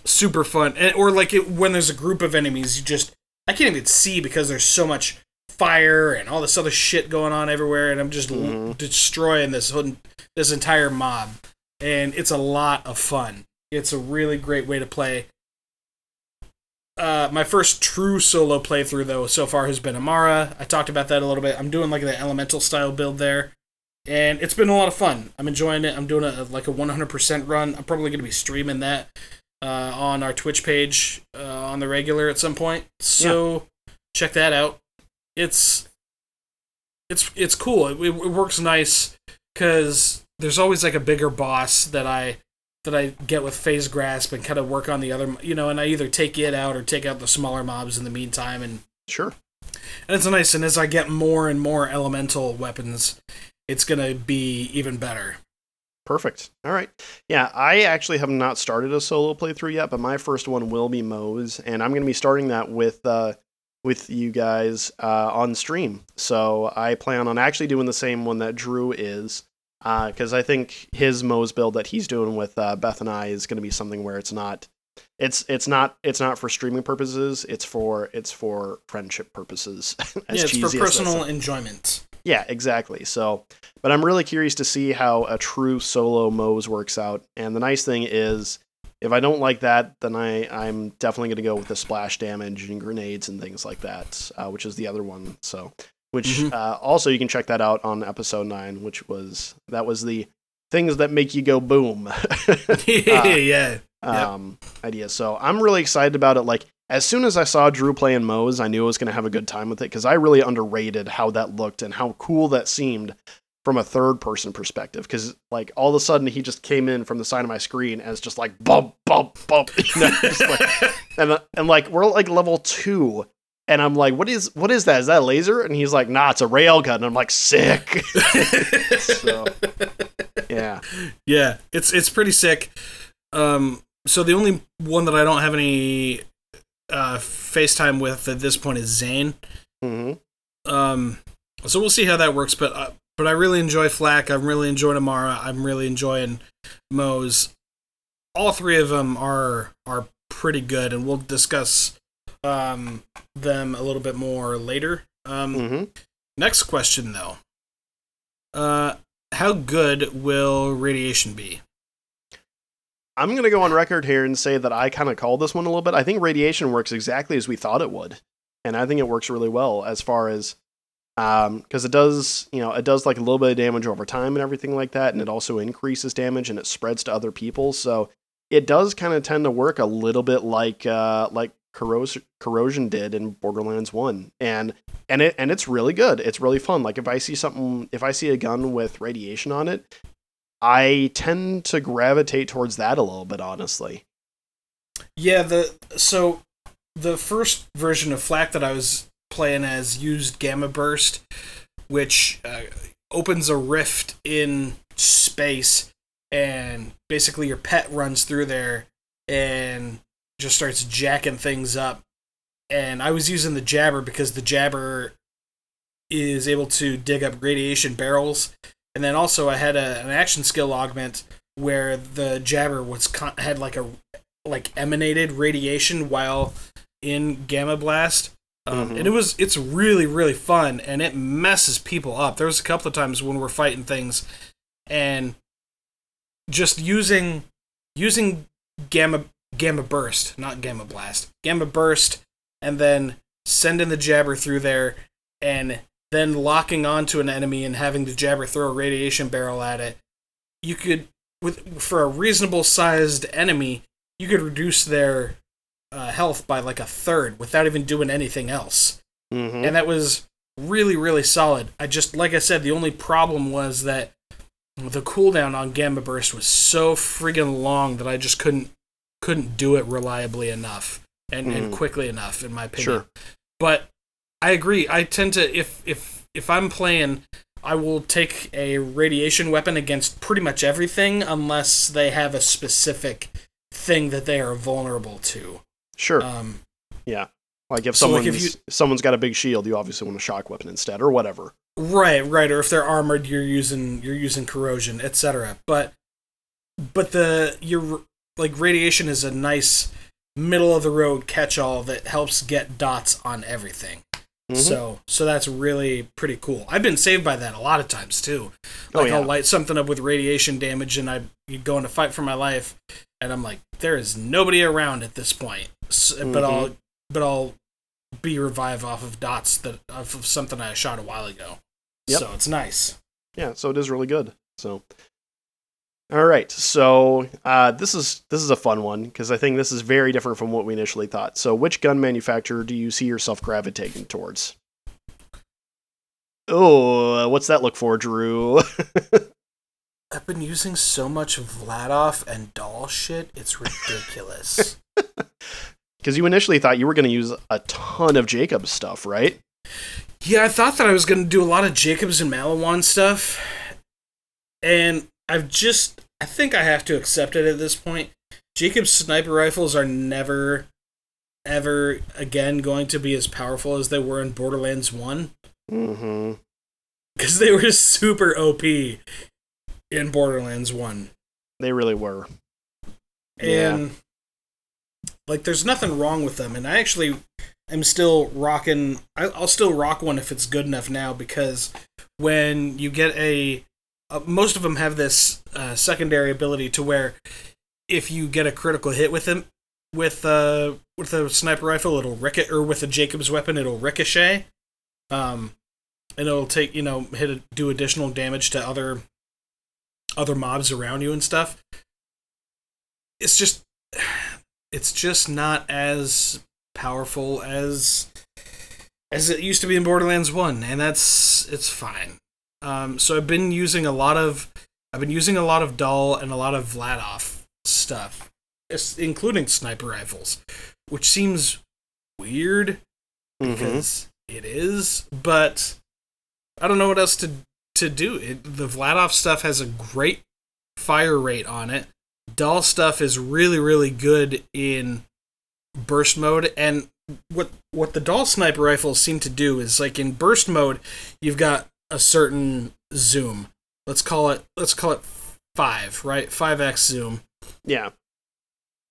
super fun. And or like it, when there's a group of enemies, you just I can't even see because there's so much fire and all this other shit going on everywhere, and I'm just l- Mhm. destroying this this entire mob, and it's a lot of fun. It's a really great way to play. Uh, my first true solo playthrough though so far has been Amara. I talked about that a little bit. I'm doing like the elemental style build there, and it's been a lot of fun. I'm enjoying it. I'm doing a like a 100% run. I'm probably going to be streaming that uh, on our Twitch page uh, on the regular at some point. So check that out. It's it's it's cool. It, it works nice because there's always like a bigger boss that I that I get with phase grasp and kind of work on the other, you know, and I either take it out or take out the smaller mobs in the meantime, and Sure. and it's nice. And as I get more and more elemental weapons, it's gonna be even better. Perfect. All right. Yeah, I actually have not started a solo playthrough yet, but my first one will be Moze, and I'm going to be starting that with uh, with you guys uh, on stream. So I plan on actually doing the same one that Drew is, because I think his Moze build that he's doing with uh, Beth and I is going to be something where it's not, it's it's not it's not for streaming purposes. It's for it's for friendship purposes. yeah, it's for personal enjoyment. Yeah, exactly. So, but I'm really curious to see how a true solo Moze works out. And the nice thing is, if I don't like that, then I I'm definitely going to go with the splash damage and grenades and things like that, uh, which is the other one. So, which Mhm. uh, also you can check that out on episode nine, which was that was the things that make you go boom. yeah. um, idea. So I'm really excited about it. Like as soon as I saw Drew playing Moze, I knew I was going to have a good time with it because I really underrated how that looked and how cool that seemed from a third person perspective. Because like all of a sudden he just came in from the side of my screen as just like bump bump bump, you know, just like, and and like we're like level two. And I'm like, what is what is that? Is that a laser? And he's like, nah, it's a rail railgun. And I'm like, sick. so, yeah. Yeah, it's it's pretty sick. Um, so the only one that I don't have any uh, FaceTime with at this point is Zane. hmm Um, so we'll see how that works. But uh, but I really enjoy FL4K. I'm really enjoying Amara. I'm really enjoying Moze. All three of them are are pretty good, and we'll discuss um, them a little bit more later. Um, hmm Next question though. Uh, how good will radiation be? I'm going to go on record here and say that I kind of called this one a little bit. I think radiation works exactly as we thought it would. And I think it works really well as far as um because it does, you know, it does like a little bit of damage over time and everything like that and it also increases damage and it spreads to other people. So it does kind of tend to work a little bit like uh like corrosion corrosion did in Borderlands 1. And and it and it's really good. It's really fun. Like if I see something if I see a gun with radiation on it, I tend to gravitate towards that a little bit, honestly. Yeah, the so the first version of FL4K that I was playing as used Gamma Burst, which uh, opens a rift in space, and basically your pet runs through there and just starts jacking things up. And I was using the Jabber because the Jabber is able to dig up radiation barrels, and then also I had a, an action skill augment where the Jabber was con- had like a like emanated radiation while in Gamma Blast. Um, Mhm. And it was it's really really fun and it messes people up. There was a couple of times when we're fighting things and just using using gamma gamma burst, not gamma blast, gamma burst, and then sending the jabber through there and then locking onto an enemy and having the jabber throw a radiation barrel at it. You could with for a reasonable sized enemy, you could reduce their uh, health by like a third without even doing anything else Mm-hmm. and that was really really solid i just like i said the only problem was that the cooldown on gamma burst was so friggin long that i just couldn't couldn't do it reliably enough and, and Mhm. quickly enough in my opinion Sure. but i agree i tend to if if if i'm playing i will take a radiation weapon against pretty much everything unless they have a specific thing that they are vulnerable to Sure. um yeah. like if so, like, someone's if you- someone's got a big shield, you obviously want a shock weapon instead, or whatever. Right, right. Or if they're armored, you're using you're using corrosion, etc. But but the your like radiation is a nice middle of the road catch all that helps get dots on everything. Mhm. So so that's really pretty cool. I've been saved by that a lot of times too. Oh, Like yeah. I'll light something up with radiation damage and I you go in a fight for my life and I'm like there is nobody around at this point. S But Mhm. I'll but I'll be revive off of dots that off of something I shot a while ago. Yep. So it's nice. yeah, so it is really good. So, all right, so uh, this is this is a fun one because I think this is very different from what we initially thought. So, which gun manufacturer do you see yourself gravitating towards? Oh, what's that look for, Drew? I've been using so much Vladoff and Dahl shit, it's ridiculous. Because you initially thought you were going to use a ton of Jakobs stuff, right? yeah, I thought that I was going to do a lot of Jakobs and Maliwan stuff. And I've just, I think I have to accept it at this point. Jakobs sniper rifles are never ever again going to be as powerful as they were in Borderlands 1 Mm-hmm. because they were super OP in Borderlands 1. They really were. And like there's nothing wrong with them and I actually am still rocking I'll still rock one if it's good enough now because when you get a uh, most of them have this uh, secondary ability to where if you get a critical hit with him with uh with a sniper rifle it'll ricochet or with a Jakobs weapon it'll ricochet um and it'll take you know hit a, do additional damage to other other mobs around you and stuff it's just it's just not as powerful as as it used to be in Borderlands 1 and that's it's fine. Um so I've been using a lot of I've been using a lot of Dahl and a lot of Vladoff stuff, including sniper rifles, which seems weird Mhm. because it is, but I don't know what else to to do. It, the Vladoff stuff has a great fire rate on it. Dahl stuff is really really good in burst mode and what what the Dahl sniper rifles seem to do is like in burst mode you've got a certain zoom. Let's call it let's call it 5, right? 5x zoom Yeah.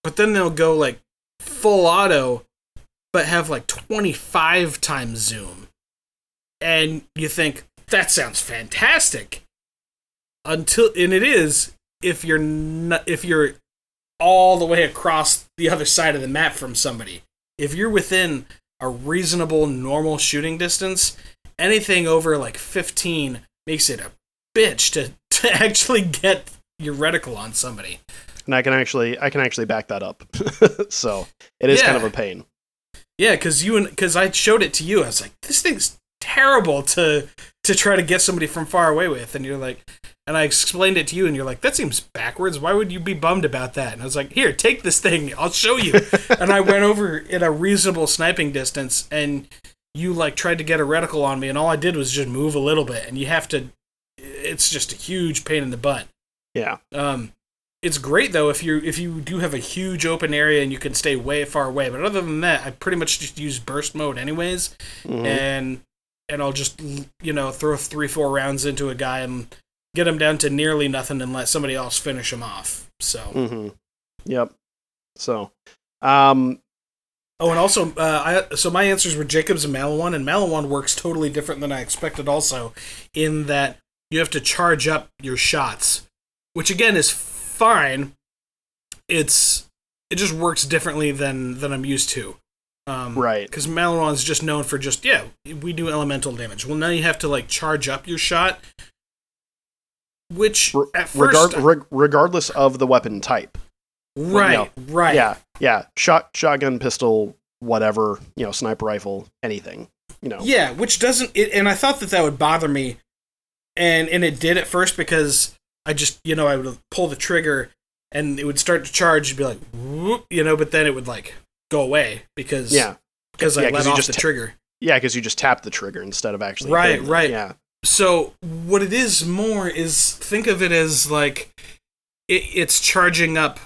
but then they'll go like full auto but have like 25 times zoom and you think that sounds fantastic until and it is if you're not if you're all the way across the other side of the map from somebody if you're within a reasonable normal shooting distance anything over like 15 makes it a bitch to, to actually get your reticle on somebody And I can actually I can actually back that up. so it is kind of a pain. Yeah, because you and because I showed it to you, I was like, this thing's terrible to to try to get somebody from far away with, and you're like, and I explained it to you, and you're like, that seems backwards. Why would you be bummed about that? And I was like, here, take this thing, I'll show you. and I went over in a reasonable sniping distance, and you like tried to get a reticle on me, and all I did was just move a little bit, and you have to. It's just a huge pain in the butt. Yeah. Um, it's great though if you if you do have a huge open area and you can stay way far away. But other than that, I pretty much just use burst mode anyways, Mhm. and and I'll just you know throw three four rounds into a guy and get him down to nearly nothing and let somebody else finish him off. So hmm Yep. So, um, oh, and also uh, I so my answers were Jakobs and Maliwan, and Maliwan works totally different than I expected. Also, in that you have to charge up your shots, which again is fine. It's it just works differently than than I'm used to. Um, right. because Maliwan's just known for just yeah, we do elemental damage. Well, now you have to like charge up your shot, which Re- at first, Regard, reg- regardless of the weapon type. Right, right, Yeah. Yeah. Shot, shotgun, pistol, whatever. You know, sniper rifle, anything. You know. yeah, which doesn't. It, and I thought that that would bother me, and and it did at first because I just you know I would pull the trigger and it would start to charge, and be like whoop, you know, but then it would like go away because Yeah. because Yeah, I let off just the ta- trigger. Yeah, because you just tap the trigger instead of actually. Right, right. Yeah. So what it is more is think of it as like it, it's charging up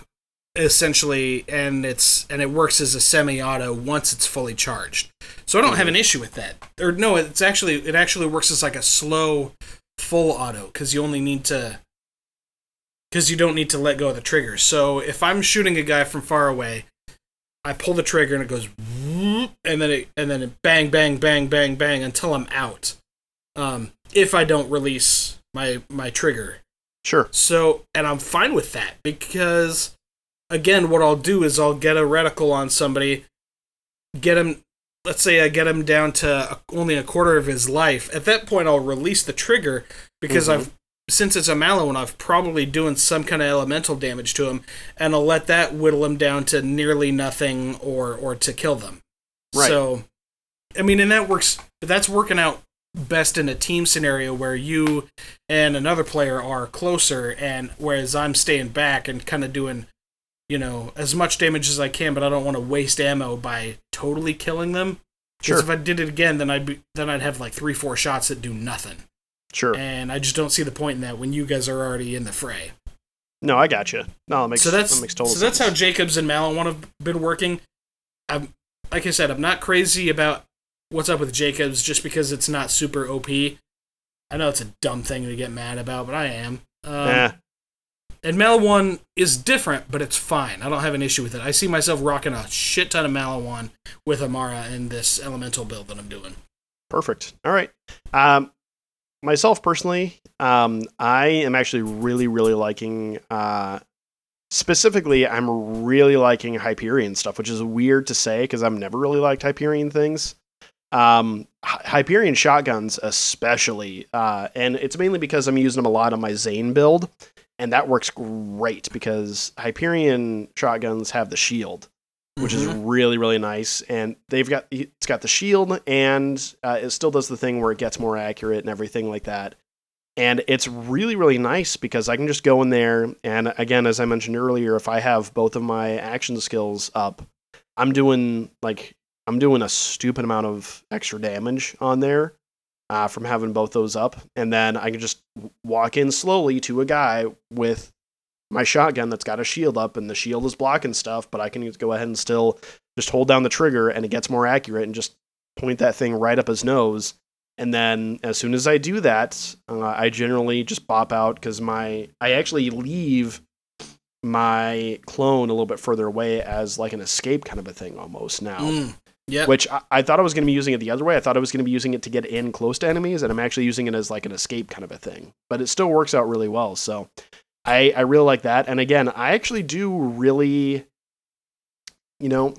essentially, and it's and it works as a semi-auto once it's fully charged. So I don't have an issue with that. Or no, it's actually it actually works as like a slow full auto because you only need to because you don't need to let go of the trigger. So if I'm shooting a guy from far away, I pull the trigger and it goes and then it and then it bang bang bang bang bang until I'm out. Um, if I don't release my my trigger. Sure. So, and I'm fine with that because, again, what I'll do is I'll get a reticle on somebody, get him. Let's say I get him down to a, only a quarter of his life. At that point, I'll release the trigger because Mhm. I've since it's a mallow and I've probably doing some kind of elemental damage to him, and I'll let that whittle him down to nearly nothing or or to kill them. Right. So, I mean, and that works. That's working out best in a team scenario where you and another player are closer, and whereas I'm staying back and kind of doing, you know, as much damage as I can, but I don't want to waste ammo by totally killing them. Sure. Because if I did it again, then I'd be then I'd have like three, four shots that do nothing, Sure. and I just don't see the point in that when you guys are already in the fray. No, I got you. No, that makes so that's that makes total so that's how Jakobs and Maliwan have been working. I'm like I said, I'm not crazy about what's up with Jakobs just because it's not super OP. I know it's a dumb thing to get mad about, but I am. Um, And Maliwan is different, but it's fine. I don't have an issue with it. I see myself rocking a shit ton of Maliwan with Amara in this elemental build that I'm doing. Perfect. All right. Um, myself personally, um, I am actually really, really liking. Uh, specifically, I'm really liking Hyperion stuff, which is weird to say because I've never really liked Hyperion things. Um, Hy- Hyperion shotguns, especially, uh, and it's mainly because I'm using them a lot on my Zane build, and that works great because Hyperion shotguns have the shield which is Mhm. really really nice. And they've got it's got the shield and uh, it still does the thing where it gets more accurate and everything like that. And it's really really nice because i can just go in there and again as i mentioned earlier if i have both of my action skills up i'm doing like i'm doing a stupid amount of extra damage on there uh, from having both those up and then i can just walk in slowly to a guy with my shotgun that's got a shield up and the shield is blocking stuff, but I can go ahead and still just hold down the trigger and it gets more accurate and just point that thing right up his nose. And then as soon as I do that, uh, I generally just pop out because my I actually leave my clone a little bit further away as like an escape kind of a thing almost now Mm. Yep. which I, I thought I was going to be using it the other way. I thought I was going to be using it to get in close to enemies, and I'm actually using it as like an escape kind of a thing. But it still works out really well. So I, I really like that. And again, I actually do really, you know,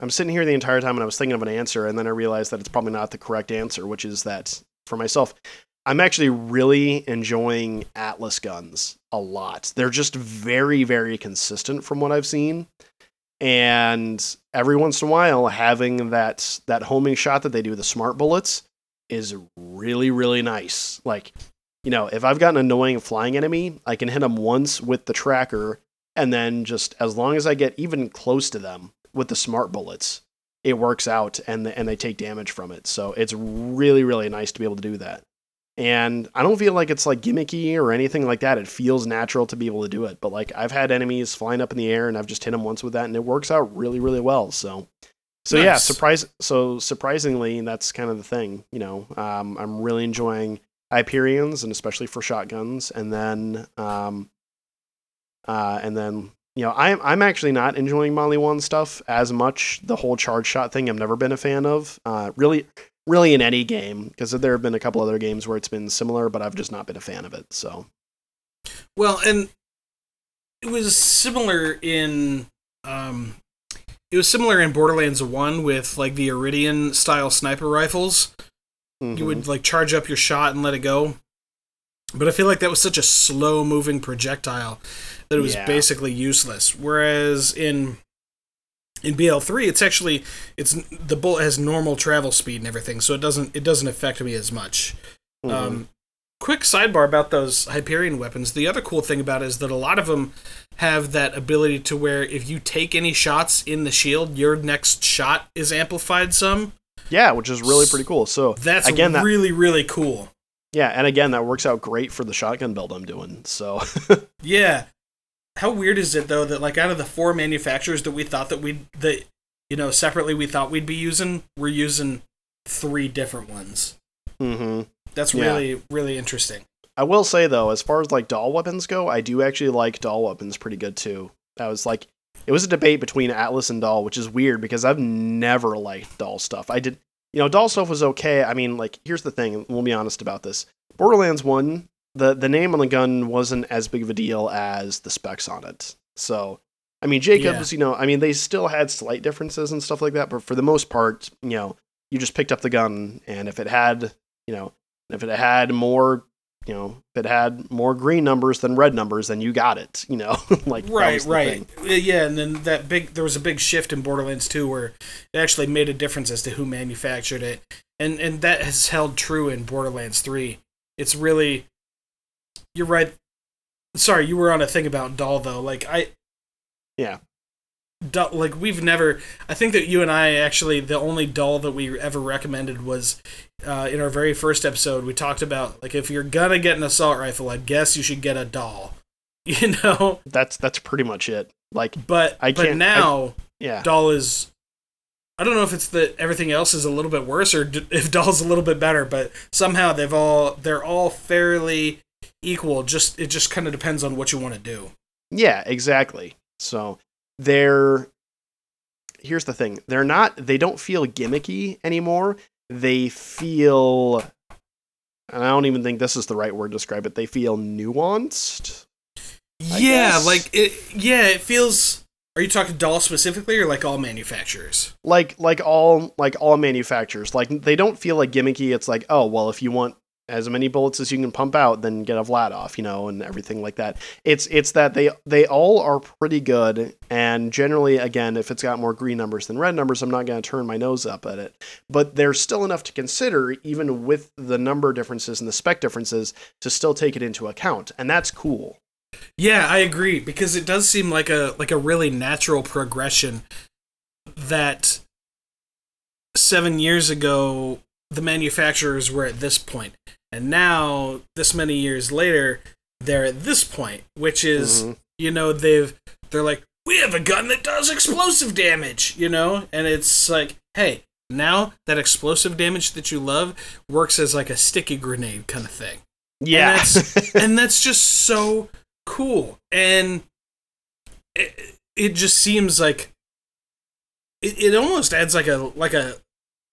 I'm sitting here the entire time and I was thinking of an answer, and then I realized that it's probably not the correct answer, which is that for myself, I'm actually really enjoying Atlas guns a lot. They're just very, very consistent from what I've seen and every once in a while having that that homing shot that they do with the smart bullets is really really nice. Like you know if i've got an annoying flying enemy i can hit them once with the tracker and then just as long as i get even close to them with the smart bullets it works out and and they take damage from it. So it's really really nice to be able to do that and I don't feel like it's like gimmicky or anything like that. It feels natural to be able to do it. But like I've had enemies flying up in the air and I've just hit them once with that and it works out really really well. So so yeah, surprise so surprisingly that's kind of the thing, you know. Um, I'm really enjoying Hyperions and especially for shotguns and then um uh and then you know, I'm I'm actually not enjoying Maliwan stuff as much. The whole charge shot thing, I've never been a fan of. Uh, really, really in any game because there have been a couple other games where it's been similar, but I've just not been a fan of it. So Well, and it was similar in um it was similar in Borderlands 1 with like the Eridian style sniper rifles. You mhm. would like charge up your shot and let it go. But I feel like that was such a slow moving projectile that it was Yeah. basically useless. Whereas in in BL3 it's actually it's the bullet has normal travel speed and everything, so it doesn't it doesn't affect me as much. Mhm. Um, quick sidebar about those Hyperion weapons. The other cool thing about it is that a lot of them have that ability to where if you take any shots in the shield, your next shot is amplified some. yeah, which is really pretty cool. So That's again, that really really cool. yeah, and again that works out great for the shotgun build I'm doing. So Yeah. How weird is it though that like out of the four manufacturers that we thought that we'd that you know separately we thought we'd be using, we're using three different ones. hmm That's Yeah. really really interesting. I will say though, as far as like Dahl weapons go, I do actually like Dahl weapons pretty good too. That was like it was a debate between Atlas and Dahl, which is weird because I've never liked Dahl stuff. I did you know, Dahl stuff was okay. I mean, like here's the thing, we'll be honest about this. Borderlands 1, the the name on the gun wasn't as big of a deal as the specs on it. So I mean, Jakobs, you know, I mean, they still had slight differences and stuff like that, but for the most part, you know, you just picked up the gun, and if it had, you know, if it had more you know, if it had more green numbers than red numbers, then you got it. You know, like right right thing. Yeah and then that big there was a big shift in borderlands 2 where it actually made a difference as to who manufactured it and and that has held true in borderlands 3 it's really you're right. Sorry you were on a thing about Dahl though. Like i Yeah. Dahl, like we've never i think that you and i actually the only Dahl that we ever recommended was uh, in our very first episode we talked about like if you're gonna get an assault rifle i guess you should get a Dahl. You know? That's that's pretty much it. Like, but I but can't- now yeah, Dahl is I don't know if it's that everything else is a little bit worse or d- if Dahl's a little bit better, but somehow they've all they're all fairly equal. Just it just kind of depends on what you want to do. Yeah, exactly. So they're here's the thing. They're not they don't feel gimmicky anymore. They feel and I don't even think this is the right word to describe it. They feel nuanced. I yeah, guess. like it. Yeah, it feels. Are you talking Dahl specifically, or like all manufacturers? Like like all like all manufacturers. Like they don't feel like gimmicky. It's like, oh well if you want as many bullets as you can pump out, then get a Vladoff, you know, and everything like that. It's it's that they they all are pretty good, and generally, again, if it's got more green numbers than red numbers, I'm not going to turn my nose up at it. But there's still enough to consider, even with the number differences and the spec differences, to still take it into account, and that's cool. Yeah, I agree because it does seem like a like a really natural progression that seven years ago the manufacturers were at this point, and now this many years later they're at this point, which is Mhm. you know they've they're like we have a gun that does explosive damage, you know, and it's like hey now that explosive damage that you love works as like a sticky grenade kind of thing Yeah, that's- and that's just so cool. And it, it just seems like it, it almost adds like a like a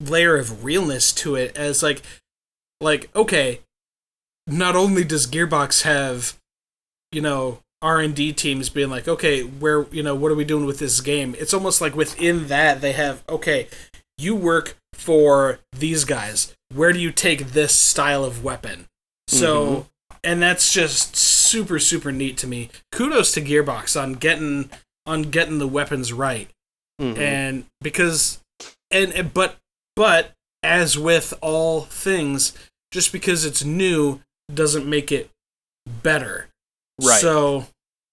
layer of realness to it as like like okay not only does gearbox have you know r&d teams being like okay where you know what are we doing with this game? It's almost like within that they have okay you work for these guys. Where do you take this style of weapon? So and that's just super super neat to me. Kudos to gearbox on getting on getting the weapons right. Mhm. and because and, and but but as with all things just because it's new doesn't make it better Right. so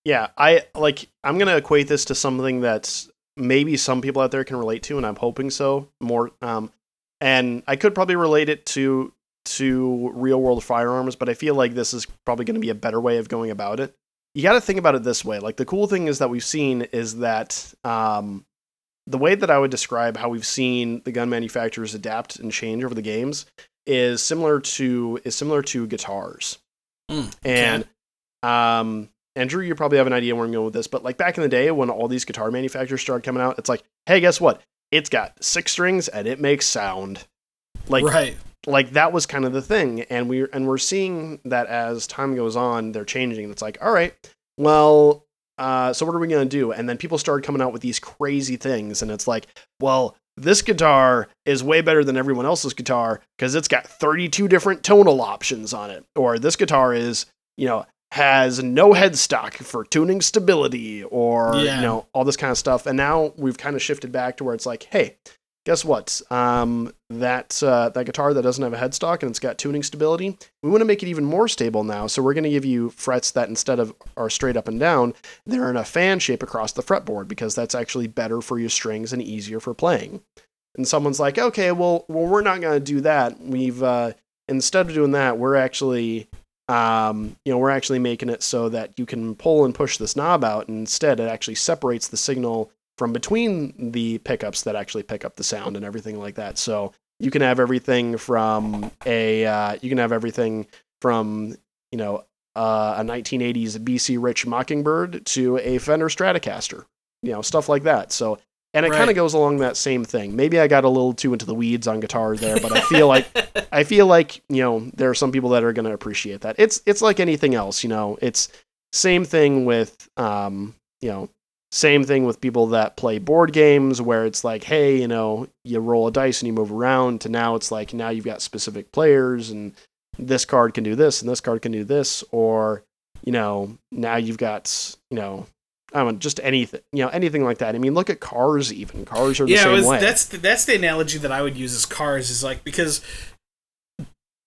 Yeah, I like I'm going to equate this to something that's maybe some people out there can relate to and I'm hoping so more um and I could probably relate it to to real world firearms, but I feel like this is probably going to be a better way of going about it. You got to think about it this way. Like the cool thing is that we've seen is that um the way that I would describe how we've seen the gun manufacturers adapt and change over the games is similar to is similar to guitars. mm, And um and Drew, you probably have an idea where I'm going with this, but like back in the day when all these guitar manufacturers started coming out, it's like, hey, guess what? It's got six strings and it makes sound. Like right like that was kind of the thing. And we and we're seeing that as time goes on, they're changing. It's like, all right, well, uh, so what are we gonna do? And then people started coming out with these crazy things, and it's like, well, this guitar is way better than everyone else's guitar because it's got 32 different tonal options on it. Or this guitar is, you know, has no headstock for tuning stability or, Yeah. you know, all this kind of stuff. And now we've kind of shifted back to where it's like, hey, guess what? Um, that, uh, that guitar that doesn't have a headstock and it's got tuning stability, we want to make it even more stable now. So we're going to give you frets that instead of are straight up and down, they're in a fan shape across the fretboard because that's actually better for your strings and easier for playing. And someone's like, okay, well, well, we're not going to do that. We've uh, instead of doing that, we're actually, um, you know, we're actually making it so that you can pull and push this knob out. And instead, it actually separates the signal from between the pickups that actually pick up the sound and everything like that. So you can have everything from a, uh, you can have everything from, you know, uh, a 1980s BC Rich Mockingbird to a Fender Stratocaster, you know, stuff like that. So, and it Right. kind of goes along that same thing. Maybe I got a little too into the weeds on guitar there, but I feel like I feel like you know there are some people that are going to appreciate that. It's it's like anything else, you know. It's same thing with um, you know, same thing with people that play board games where it's like, hey, you know, you roll a dice and you move around. To now, it's like now you've got specific players and this card can do this and this card can do this, or you know, now you've got you know. I don't just anything, you know, anything like that. I mean, look at cars. Even cars are the yeah, same was, way. that's the, that's the analogy that I would use as cars is like because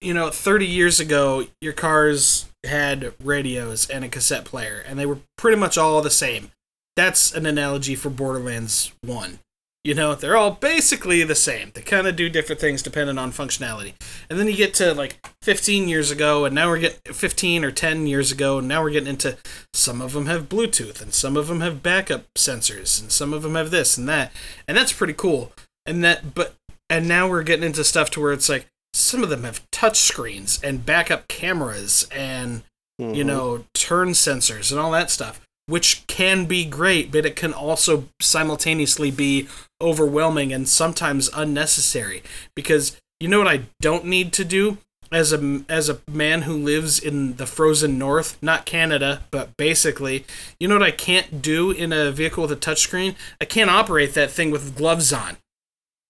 you know 30 years ago your cars had radios and a cassette player and they were pretty much all the same. That's an analogy for Borderlands 1. You know, they're all basically the same. They kind of do different things depending on functionality. And then you get to like 15 years ago, and now we're getting 15 or 10 years ago, and now we're getting into some of them have Bluetooth, and some of them have backup sensors, and some of them have this and that. And that's pretty cool. and that but and now we're getting into stuff to where it's like some of them have touch screens and backup cameras and you Mhm. know turn sensors and all that stuff which can be great but it can also simultaneously be overwhelming and sometimes unnecessary. Because you know what I don't need to do? As a as a man who lives in the frozen north not Canada but basically you know what I can't do in a vehicle with a touchscreen? I can't operate that thing with gloves on.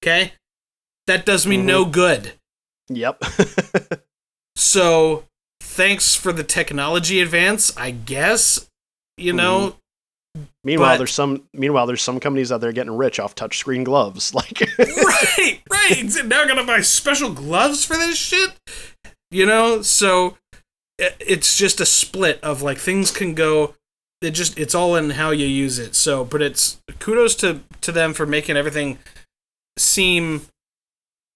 Okay? That does me no mm-hmm. good. Yep. so thanks for the technology advance, I guess. You know, mm-hmm. meanwhile, But- there's some. Meanwhile, there's some companies out there getting rich off touchscreen gloves. Like, right, right. Now I'm gonna buy special gloves for this shit. You know, so it's just a split of like things can go. It just it's all in how you use it. So, but it's kudos to to them for making everything seem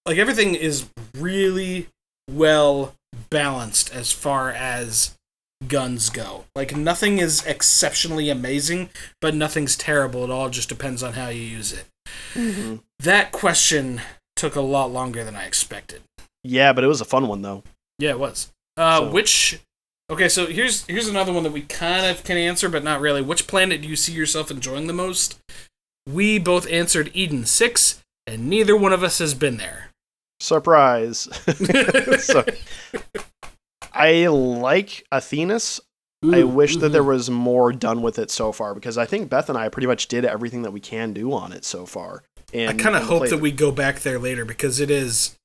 like everything is really well balanced as far as guns go. Like nothing is exceptionally amazing, but nothing's terrible. It all just depends on how you use it. Mhm. That question took a lot longer than I expected. yeah, but it was a fun one though. Yeah, it was. Uh, So- which? Okay, so here's here's another one that we kind of can answer, but not really. Which planet do you see yourself enjoying the most? We both answered Eden Six, and neither one of us has been there. Surprise. so, I like Athenas. I wish that there was more done with it so far because I think Beth and I pretty much did everything that we can do on it so far. And I kind of hope that we go back there later because it is,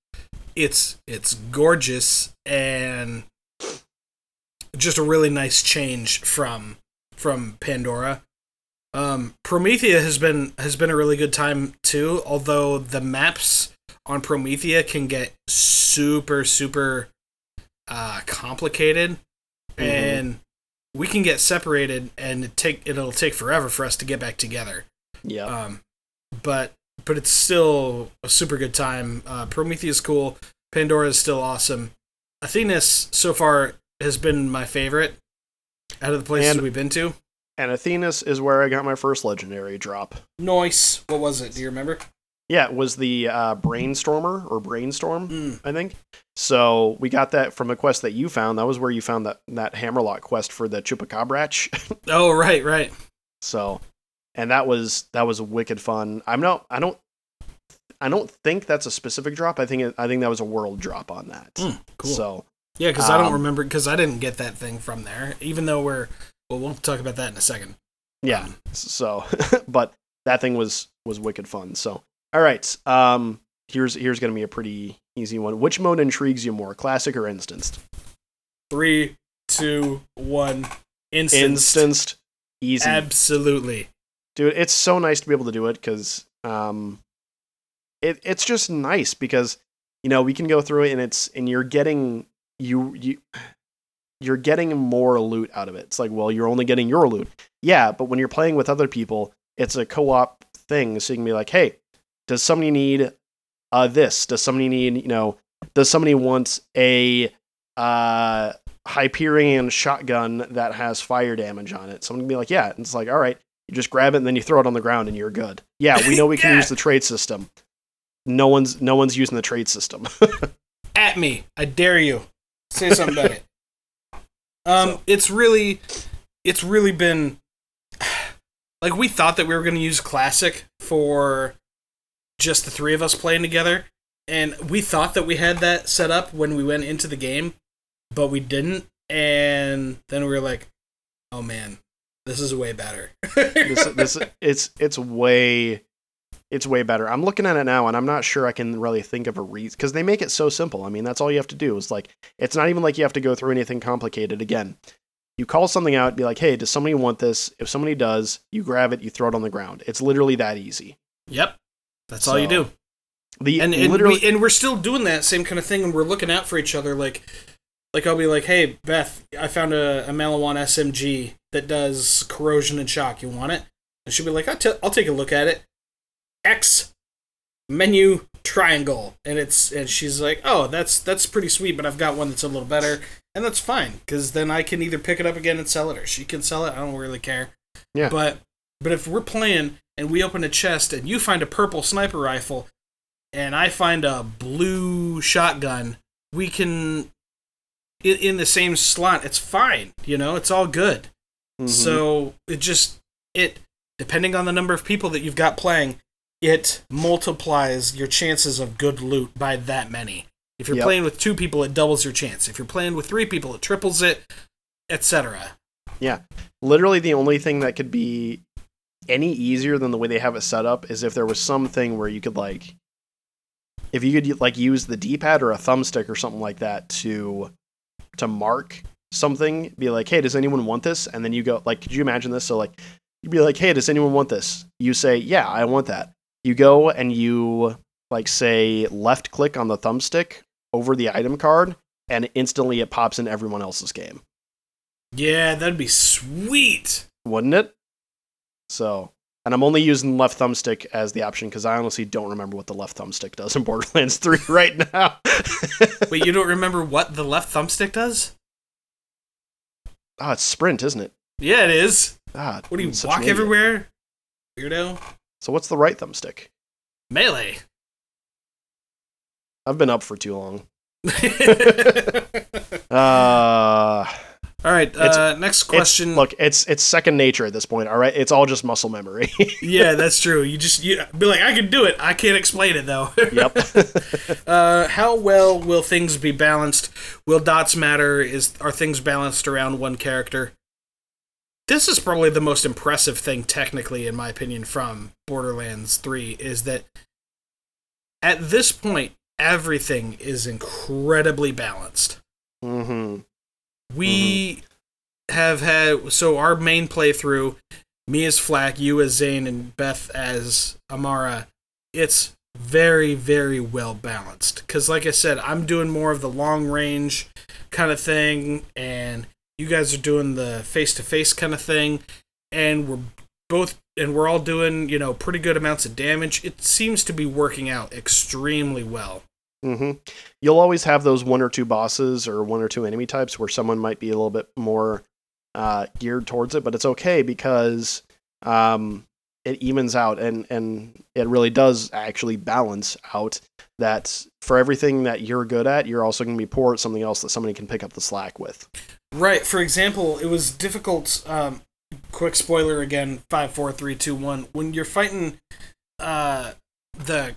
it's it's gorgeous and just a really nice change from from Pandora. Um, Promethea has been has been a really good time too. Although the maps on Promethea can get super super uh, complicated, Mhm. and we can get separated, and it take it'll take forever for us to get back together. Yeah. Um, but but it's still a super good time. Uh, Promethea's cool. Pandora is still awesome. Athenas so far has been my favorite out of the places And- we've been to. and Athenas is where I got my first legendary drop. Nice. What was it? Do you remember? Yeah, it was the uh, Brainstormer or Brainstorm, Mm. I think. So we got that from a quest that you found. That was where you found that, that Hammerlock quest for the Chupacabratch. Oh right, right. So, and that was that was wicked fun. I'm not. I don't. I don't think that's a specific drop. I think it, I think that was a world drop on that. Mm, cool. So Yeah, because I don't Um, remember because I didn't get that thing from there. Even though we're well, we'll talk about that in a second. yeah. Um, So, but that thing was was wicked fun. So, all right. Um, here's here's gonna be a pretty easy one. Which mode intrigues you more, classic or instanced? three, two, one. Instant. Instanced, easy. Absolutely. dude it's so nice to be able to do it because um it, it's just nice because you know we can go through it and it's and you're getting you you you're getting more loot out of it it's like well you're only getting your loot yeah but when you're playing with other people it's a co-op thing so you can be like hey does somebody need uh this does somebody need you know does somebody want a uh hyperion shotgun that has fire damage on it someone can be like yeah and it's like all right you just grab it and then you throw it on the ground and you're good. Yeah, we know we can Yeah. use the trade system. No one's no one's using the trade system. at me. I dare you. Say something about it. Um, So- it's really, it's really been like we thought that we were going to use classic for just the three of us playing together, and we thought that we had that set up when we went into the game, but we didn't. And then we were like, "Oh man, this is way better." this this it's it's way it's way better. I'm looking at it now and I'm not sure I can really think of a reason because they make it so simple. I mean, that's all you have to do. Is like it's not even like you have to go through anything complicated. Again, you call something out, be like, "Hey, does somebody want this?" If somebody does, you grab it, you throw it on the ground. It's literally that easy. yep, that's all you do. The and and, literally we, and we're still doing that same kind of thing and we're looking out for each other like like i'll be like hey beth i found a, a Maliwan smg that does corrosion and shock. You want it? And she'll be like I'll, t- I'll take a look at it. X menu triangle. And it's and she's like oh that's that's pretty sweet but i've got one that's a little better. And that's fine because then i can either pick it up again and sell it or she can sell it. I don't really care. Yeah. but but if we're playing and we open a chest and you find a purple sniper rifle and I find a blue shotgun, we can in, in the same slot. It's fine, you know, it's all good. Mhm. So it just it depending on the number of people that you've got playing, it multiplies your chances of good loot by that many. If you're Yep. playing with two people, it doubles your chance. If you're playing with three people, it triples it, etc. Yeah, literally the only thing that could be any easier than the way they have it set up is if there was something where you could like if you could like use the d-pad or a thumbstick or something like that to to mark something be like hey does anyone want this? And then you go like could you imagine this? So like you'd be like hey does anyone want this? You say yeah i want that. You go and you like say left click on the thumbstick over the item card and instantly it pops in everyone else's game. Yeah, that'd be sweet. wouldn't it? So, and I'm only using left thumbstick as the option because I honestly don't remember what the left thumbstick does in Borderlands 3 right now. Wait, you don't remember what the left thumbstick does? oh, it's sprint, isn't it? Yeah, it is. Ah, What do you walk everywhere? Weirdo. So, what's the right thumbstick? Melee. I've been up for too long. All right. Uh, next it's- question. look, it's it's second nature at this point. All right, it's all just muscle memory. yeah, that's true. You just you be like, I can do it. I can't explain it though. yep. Uh, how well will things be balanced? Will dots matter? Is are things balanced around one character? This is probably the most impressive thing, technically, in my opinion, from Borderlands Three, is that at this point everything is incredibly balanced. hmm We mm-hmm. have had so our main playthrough, me as FL4K, you as Zane, and Beth as Amara. It's very, very well balanced. Because, like I said, I'm doing more of the long range kind of thing, and you guys are doing the face to face kind of thing, and we're both and we're all doing you know pretty good amounts of damage. It seems to be working out extremely well. Hmm You'll always have those one or two bosses or one or two enemy types where someone might be a little bit more uh, geared towards it, but it's okay because um, it evens out and and it really does actually balance out that for everything that you're good at, you're also going to be poor at something else that somebody can pick up the slack with. Right. For example, it was difficult. Um, quick spoiler again: five, four, three, two, one. When you're fighting, uh, the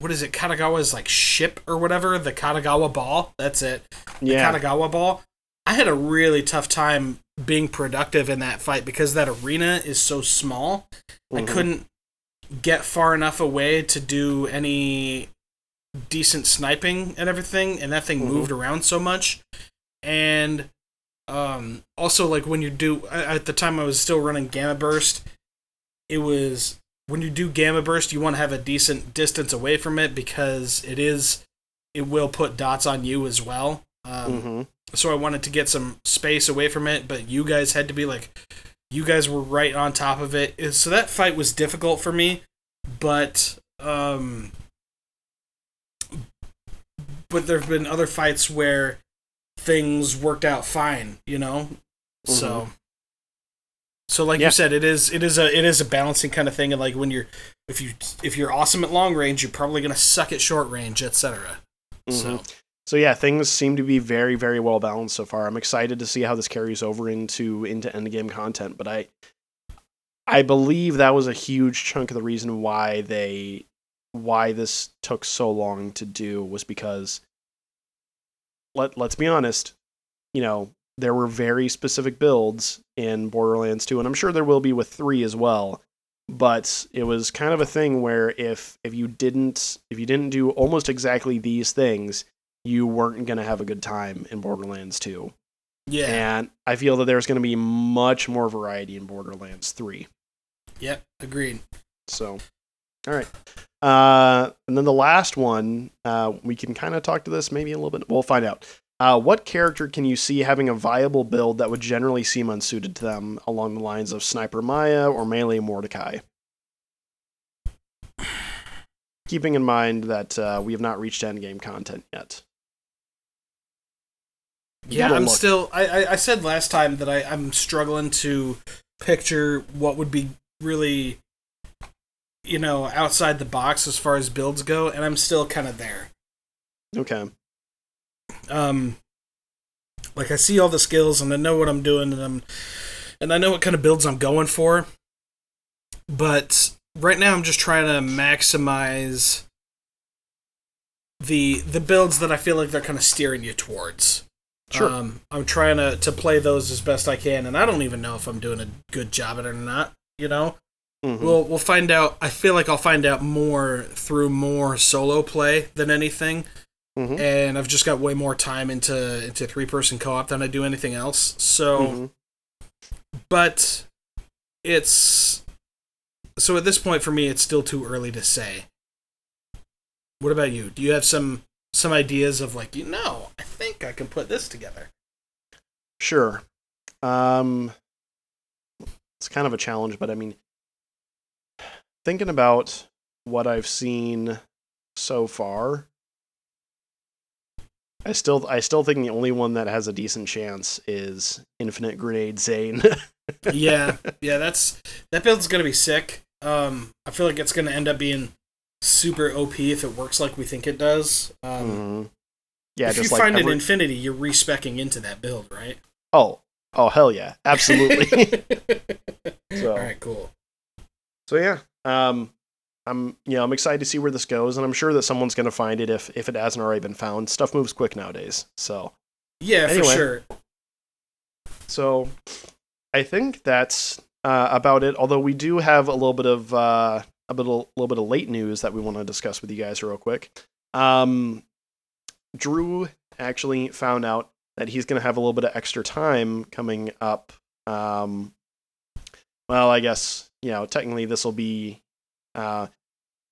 what is it? Katagawa's like ship or whatever. The Katagawa ball. That's it. The Yeah, Katagawa ball. I had a really tough time being productive in that fight because that arena is so small. I Mhm. couldn't get far enough away to do any decent sniping and everything, and that thing Mhm. moved around so much. And um, also, like when you do, at the time I was still running Gamma Burst, it was when you do Gamma Burst, you want to have a decent distance away from it because it is, it will put dots on you as well. Um, Mhm. so I wanted to get some space away from it, but you guys had to be like, you guys were right on top of it. So that fight was difficult for me, but um, but there've been other fights where things worked out fine, you know. So, so like Yeah. you said, it is it is a it is a balancing kind of thing, and like when you're if you if you're awesome at long range, you're probably gonna suck at short range, etc. So. Mhm. So yeah, things seem to be very, very well balanced so far. I'm excited to see how this carries over into into endgame content. But I, I believe that was a huge chunk of the reason why they, why this took so long to do was because, let let's be honest, you know there were very specific builds in Borderlands 2, and I'm sure there will be with three as well. But it was kind of a thing where if if you didn't if you didn't do almost exactly these things, you weren't going to have a good time in Borderlands 2. Yeah. And I feel that there's going to be much more variety in Borderlands 3. Yep. Agreed. So, all right. Uh, and then the last one, uh, we can kind of talk to this maybe a little bit. We'll find out. Uh, what character can you see having a viable build that would generally seem unsuited to them along the lines of Sniper Maya or Melee Mordecai? Keeping in mind that uh, we have not reached endgame content yet. You Yeah, I'm look. still. I, I I said last time that I I'm struggling to picture what would be really you know, outside the box as far as builds go, and I'm still kind of there. Okay. Um, like I see all the skills and I know what I'm doing and I'm and I know what kind of builds I'm going for. But right now I'm just trying to maximize the the builds that I feel like they're kind of steering you towards. Sure. Um, I'm trying to to play those as best I can, and I don't even know if I'm doing a good job at it or not. You know, Mhm. we'll we'll find out. I feel like I'll find out more through more solo play than anything Mhm. and I've just got way more time into into three person co op than I do anything else. So, Mhm. but it's so at this point for me, it's still too early to say. What about you? Do you have some some ideas of like you know I think I can put this together? Sure. Um, it's kind of a challenge, but I mean, thinking about what I've seen so far, I still I still think the only one that has a decent chance is Infinite Grenade Zane. yeah, yeah, that's that build's gonna be sick. Um, I feel like it's gonna end up being super OP if it works like we think it does. Um, Mhm. Yeah, if you like find every- an infinity, you're respecing into that build, right? oh oh hell yeah, absolutely. So- All right, cool. So yeah, um, I'm you know I'm excited to see where this goes, and I'm sure that someone's gonna find it if if it hasn't already been found. Stuff moves quick nowadays, so Yeah, Anyway. for sure. so I think that's uh, about it. Although we do have a little bit of uh, a little little bit of late news that we want to discuss with you guys real quick. Um, Drew actually found out that he's gonna have a little bit of extra time coming up. Um, well, I guess you know technically this will be, uh,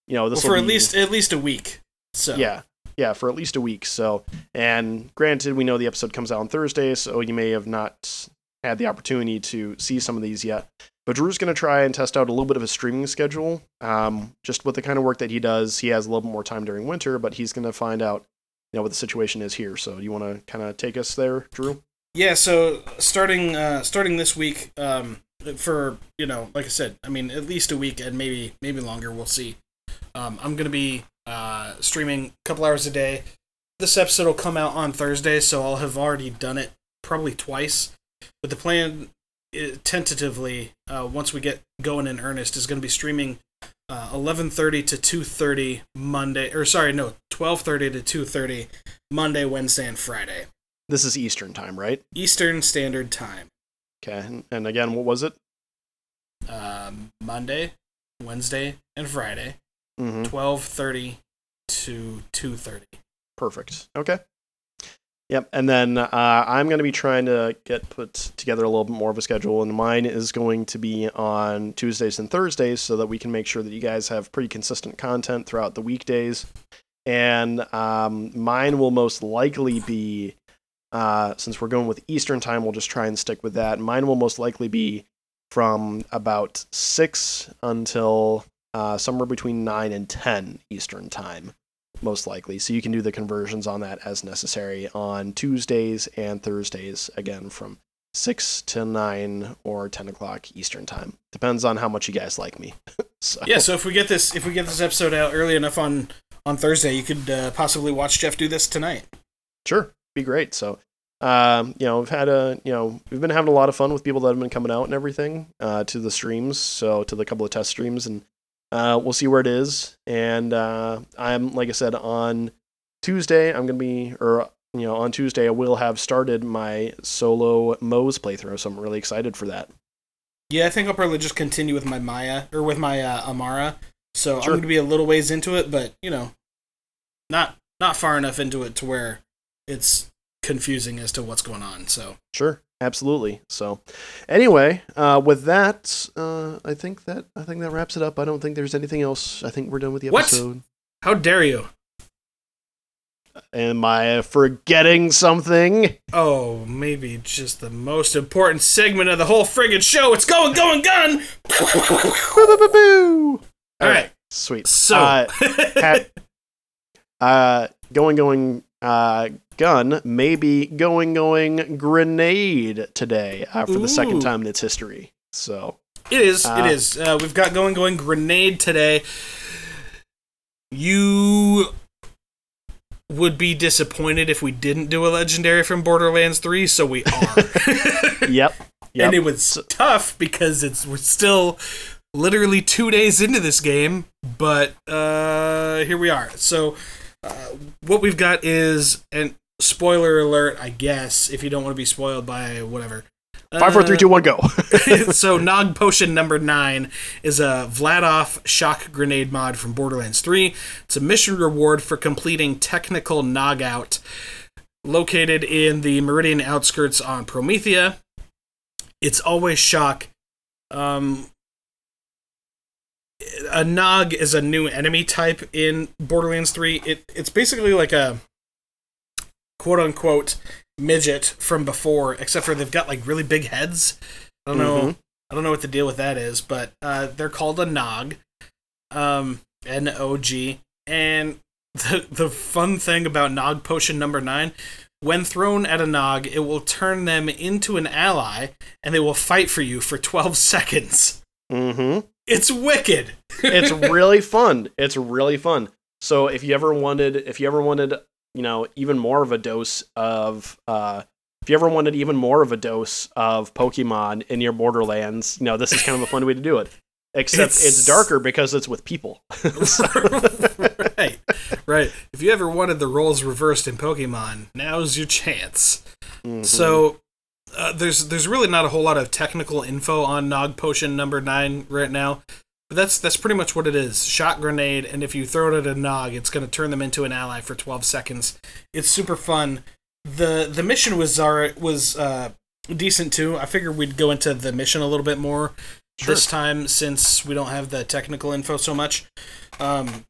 you know, Well, this for will at be, least at least a week. So yeah, yeah, for at least a week. So, and granted, we know the episode comes out on Thursday, so you may have not had the opportunity to see some of these yet. But Drew's going to try and test out a little bit of a streaming schedule. Um, just with the kind of work that he does, he has a little bit more time during winter, but he's going to find out, you know, what the situation is here. So, do you want to kind of take us there, Drew? Yeah, so starting uh starting this week, um for you know, like I said, I mean at least a week and maybe maybe longer, we'll see. Um I'm gonna be uh streaming a couple hours a day. This episode will come out on Thursday, so I'll have already done it probably twice. But the plan i tentatively, uh once we get going in earnest, is gonna be streaming uh, 11:30 to 2:30 Monday, or sorry, no, 12:30 to 2:30 Monday, Wednesday, and Friday. This is Eastern time, right? Eastern Standard Time. Okay. And, and again, what was it? Um, Monday, Wednesday, and Friday, Mm-hmm. twelve thirty to two thirty. Perfect. Okay. Yep. And then uh, I'm going to be trying to get put together a little bit more of a schedule, and mine is going to be on Tuesdays and Thursdays so that we can make sure that you guys have pretty consistent content throughout the weekdays. And um, mine will most likely be, uh, since we're going with Eastern time, we'll just try and stick with that. Mine will most likely be from about 6 until uh, somewhere between 9 and 10 Eastern time most likely. So you can do the conversions on that as necessary on Tuesdays and Thursdays, again from 6 to 9 or 10 o'clock Eastern time. Depends on how much you guys like me. so, Yeah, so if we get this if we get this episode out early enough on on Thursday, you could uh, possibly watch Jeff do this tonight. Sure, be great. So, um, you know, we've had a, you know, we've been having a lot of fun with people that have been coming out and everything uh, to the streams. So to the couple of test streams, and uh, we'll see where it is. And uh, I'm, like I said, on Tuesday, I'm gonna be, or you know, on Tuesday, I will have started my solo Moze playthrough. So I'm really excited for that. Yeah, I think I'll probably just continue with my Maya or with my uh, Amara. So Sure. I'm going to be a little ways into it, but you know, not not far enough into it to where it's confusing as to what's going on. So Sure, absolutely. So, anyway, uh, with that, uh, I think that I think that wraps it up. I don't think there's anything else. I think we're done with the What? episode. how dare you? Am I forgetting something? Oh, maybe just the most important segment of the whole friggin' show. It's going, going, gun. Boo-boo-boo-boo! All right. sweet. So, Uh, ha- uh, going, going, uh, gun, maybe going, going, grenade today uh, for the second time in its history. So, It is. Uh, it is. Uh, we've got going, going grenade today. You would be disappointed if we didn't do a legendary from Borderlands 3, so we are. Yep. Yep. And it was tough because it's we're still literally two days into this game, but uh, here we are. So uh, what we've got is and spoiler alert, I guess, if you don't want to be spoiled by whatever. Five, four, three, two, one, go. so Nog Potion number nine is a Vladoff shock grenade mod from Borderlands 3. It's a mission reward for completing technical Nog out located in the Meridian outskirts on Promethea. It's always shock. Um, a Nog is a new enemy type in Borderlands 3. It it's basically like a quote unquote midget from before, except for they've got like really big heads. I don't know. Mhm. I don't know what the deal with that is, but uh, they're called a Nog, um, N O G, and the the fun thing about Nog Potion Number Nine, when thrown at a Nog, it will turn them into an ally, and they will fight for you for twelve seconds. hmm It's wicked. It's really fun. It's really fun. So if you ever wanted, if you ever wanted, you know, even more of a dose of, uh, if you ever wanted even more of a dose of Pokemon in your Borderlands, you know, this is kind of a fun way to do it. Except it's, It's- darker because it's with people. right, right. If you ever wanted the roles reversed in Pokemon, now's your chance. Mhm. So uh, there's there's really not a whole lot of technical info on Nog Potion number nine right now, but that's that's pretty much what it is. Shot grenade, and if you throw it at a Nog, it's going to turn them into an ally for 12 seconds. It's super fun. the The mission was alright, was uh, decent too. I figured we'd go into the mission a little bit more Sure. this time since we don't have the technical info so much. Um,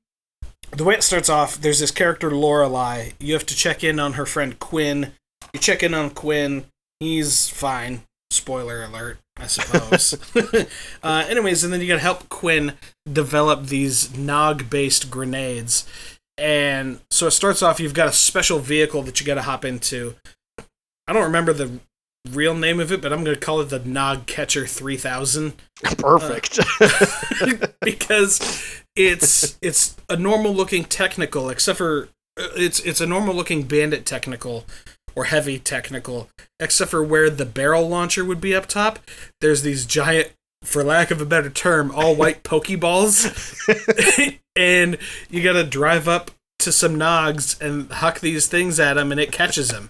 the way it starts off, there's this character Lorelei. You have to check in on her friend Quinn. You check in on Quinn. He's fine. Spoiler alert, I suppose. uh, anyways, and then you gotta help Quinn develop these Nog-based grenades. And so it starts off. You've got a special vehicle that you gotta hop into. I don't remember the real name of it, but I'm gonna call it the Nog Catcher 3000 Perfect. because it's it's a normal looking technical except for uh, it's it's a normal looking bandit technical or heavy technical except for where the barrel launcher would be up top there's these giant for lack of a better term all white pokeballs. And you got to drive up to some nogs and huck these things at him and it catches him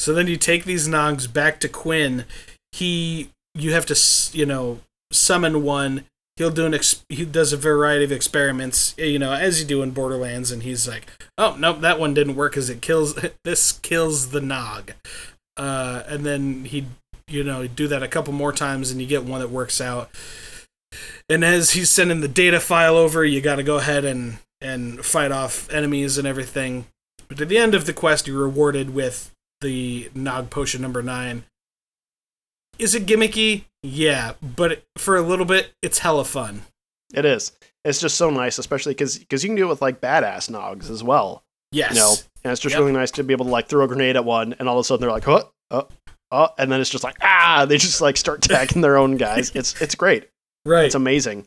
so then you take these nogs back to quinn. He you have to s- you know summon one he'll do an ex- he does a variety of experiments you know as you do in borderlands and he's like oh nope that one didn't work because it kills this kills the nog. Uh, and then he you know do that a couple more times and you get one that works out. And as he's sending the data file over you got to go ahead and and fight off enemies and everything. But at the end of the quest you're rewarded with the nog potion number nine is it gimmicky yeah but for a little bit it's hella fun it is. It's just so nice, especially because you can do it with like badass nogs as well. yes You know, and it's just Yep. really nice to be able to like throw a grenade at one, and all of a sudden they're like, oh, oh, oh, and then it's just like, ah, they just like start tagging their own guys. It's it's great. right It's amazing.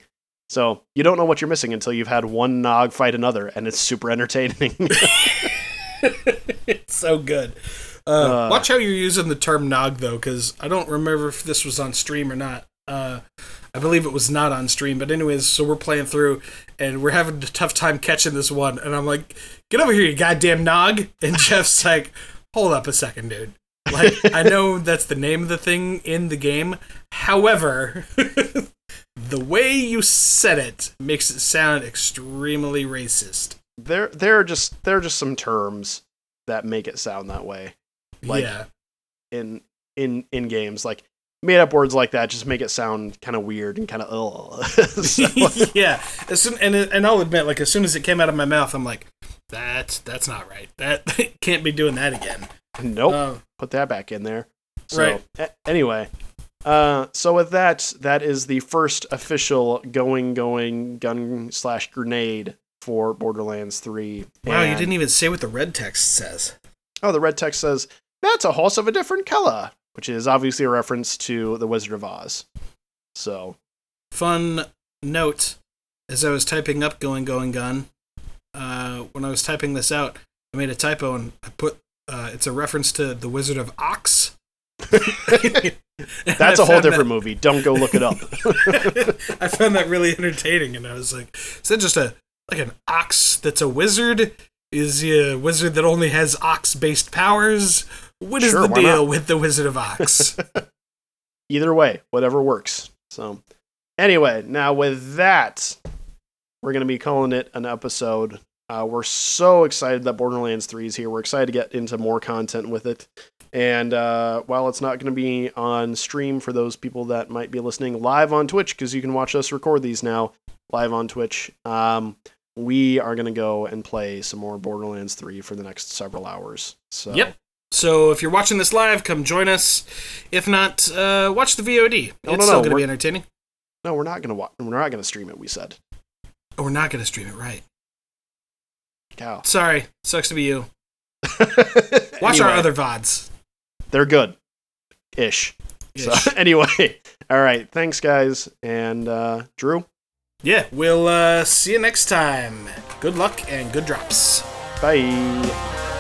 So you don't know what you're missing until you've had one nog fight another, and it's super entertaining. it's so good. Uh, Uh. watch how you're using the term nog though, because I don't remember if this was on stream or not. Uh, I believe it was not on stream, but anyways, so we're playing through and we're having a tough time catching this one, and I'm like, "Get over here, you goddamn nog!" And Jeff's like, "Hold up a second, dude. Like, I know that's the name of the thing in the game. However, the way you said it makes it sound extremely racist." there, there are just there are just some terms that make it sound that way Like- yeah. in in in games. Like made up words like that just make it sound kind of weird and kind of. So- yeah, as soon, and and I'll admit, like as soon as it came out of my mouth, I'm like, that's that's not right. That can't be doing that again. nope. Uh, put that back in there. So, Right. a- anyway, uh, so with that, that is the first official going going gun slash grenade for Borderlands Three. wow, you didn't even say what the red text says. Oh, the red text says that's a horse of a different color, which is obviously a reference to the Wizard of Oz. So, fun note as I was typing up "Going Going Gun." Uh, when I was typing this out, I made a typo and I put uh, it's a reference to the Wizard of Ox. That's a whole different that, movie. Don't go look it up. I found that really entertaining, and I was like, "Is that just a like an ox that's a wizard? Is he a wizard that only has ox-based powers? What is sure, the deal not? with the Wizard of Ox?" Either way, whatever works. So, anyway, now with that, we're going to be calling it an episode. Uh, we're so excited that Borderlands 3 is here. We're excited to get into more content with it. And uh, while it's not going to be on stream for those people that might be listening live on Twitch, because you can watch us record these now live on Twitch, um, we are going to go and play some more Borderlands 3 for the next several hours. So. Yep. So if you're watching this live, come join us. If not, uh, watch the VOD. No, it's no, still going to be entertaining. No, we're not going to watch. We're not going to stream it. We said. Oh, we're not going to stream it, right? Cow. Sorry, sucks to be you. Watch anyway. our other vods they're good ish. So anyway, all right. Thanks, guys, and uh, Drew. Yeah, we'll uh, see you next time. Good luck and good drops. Bye.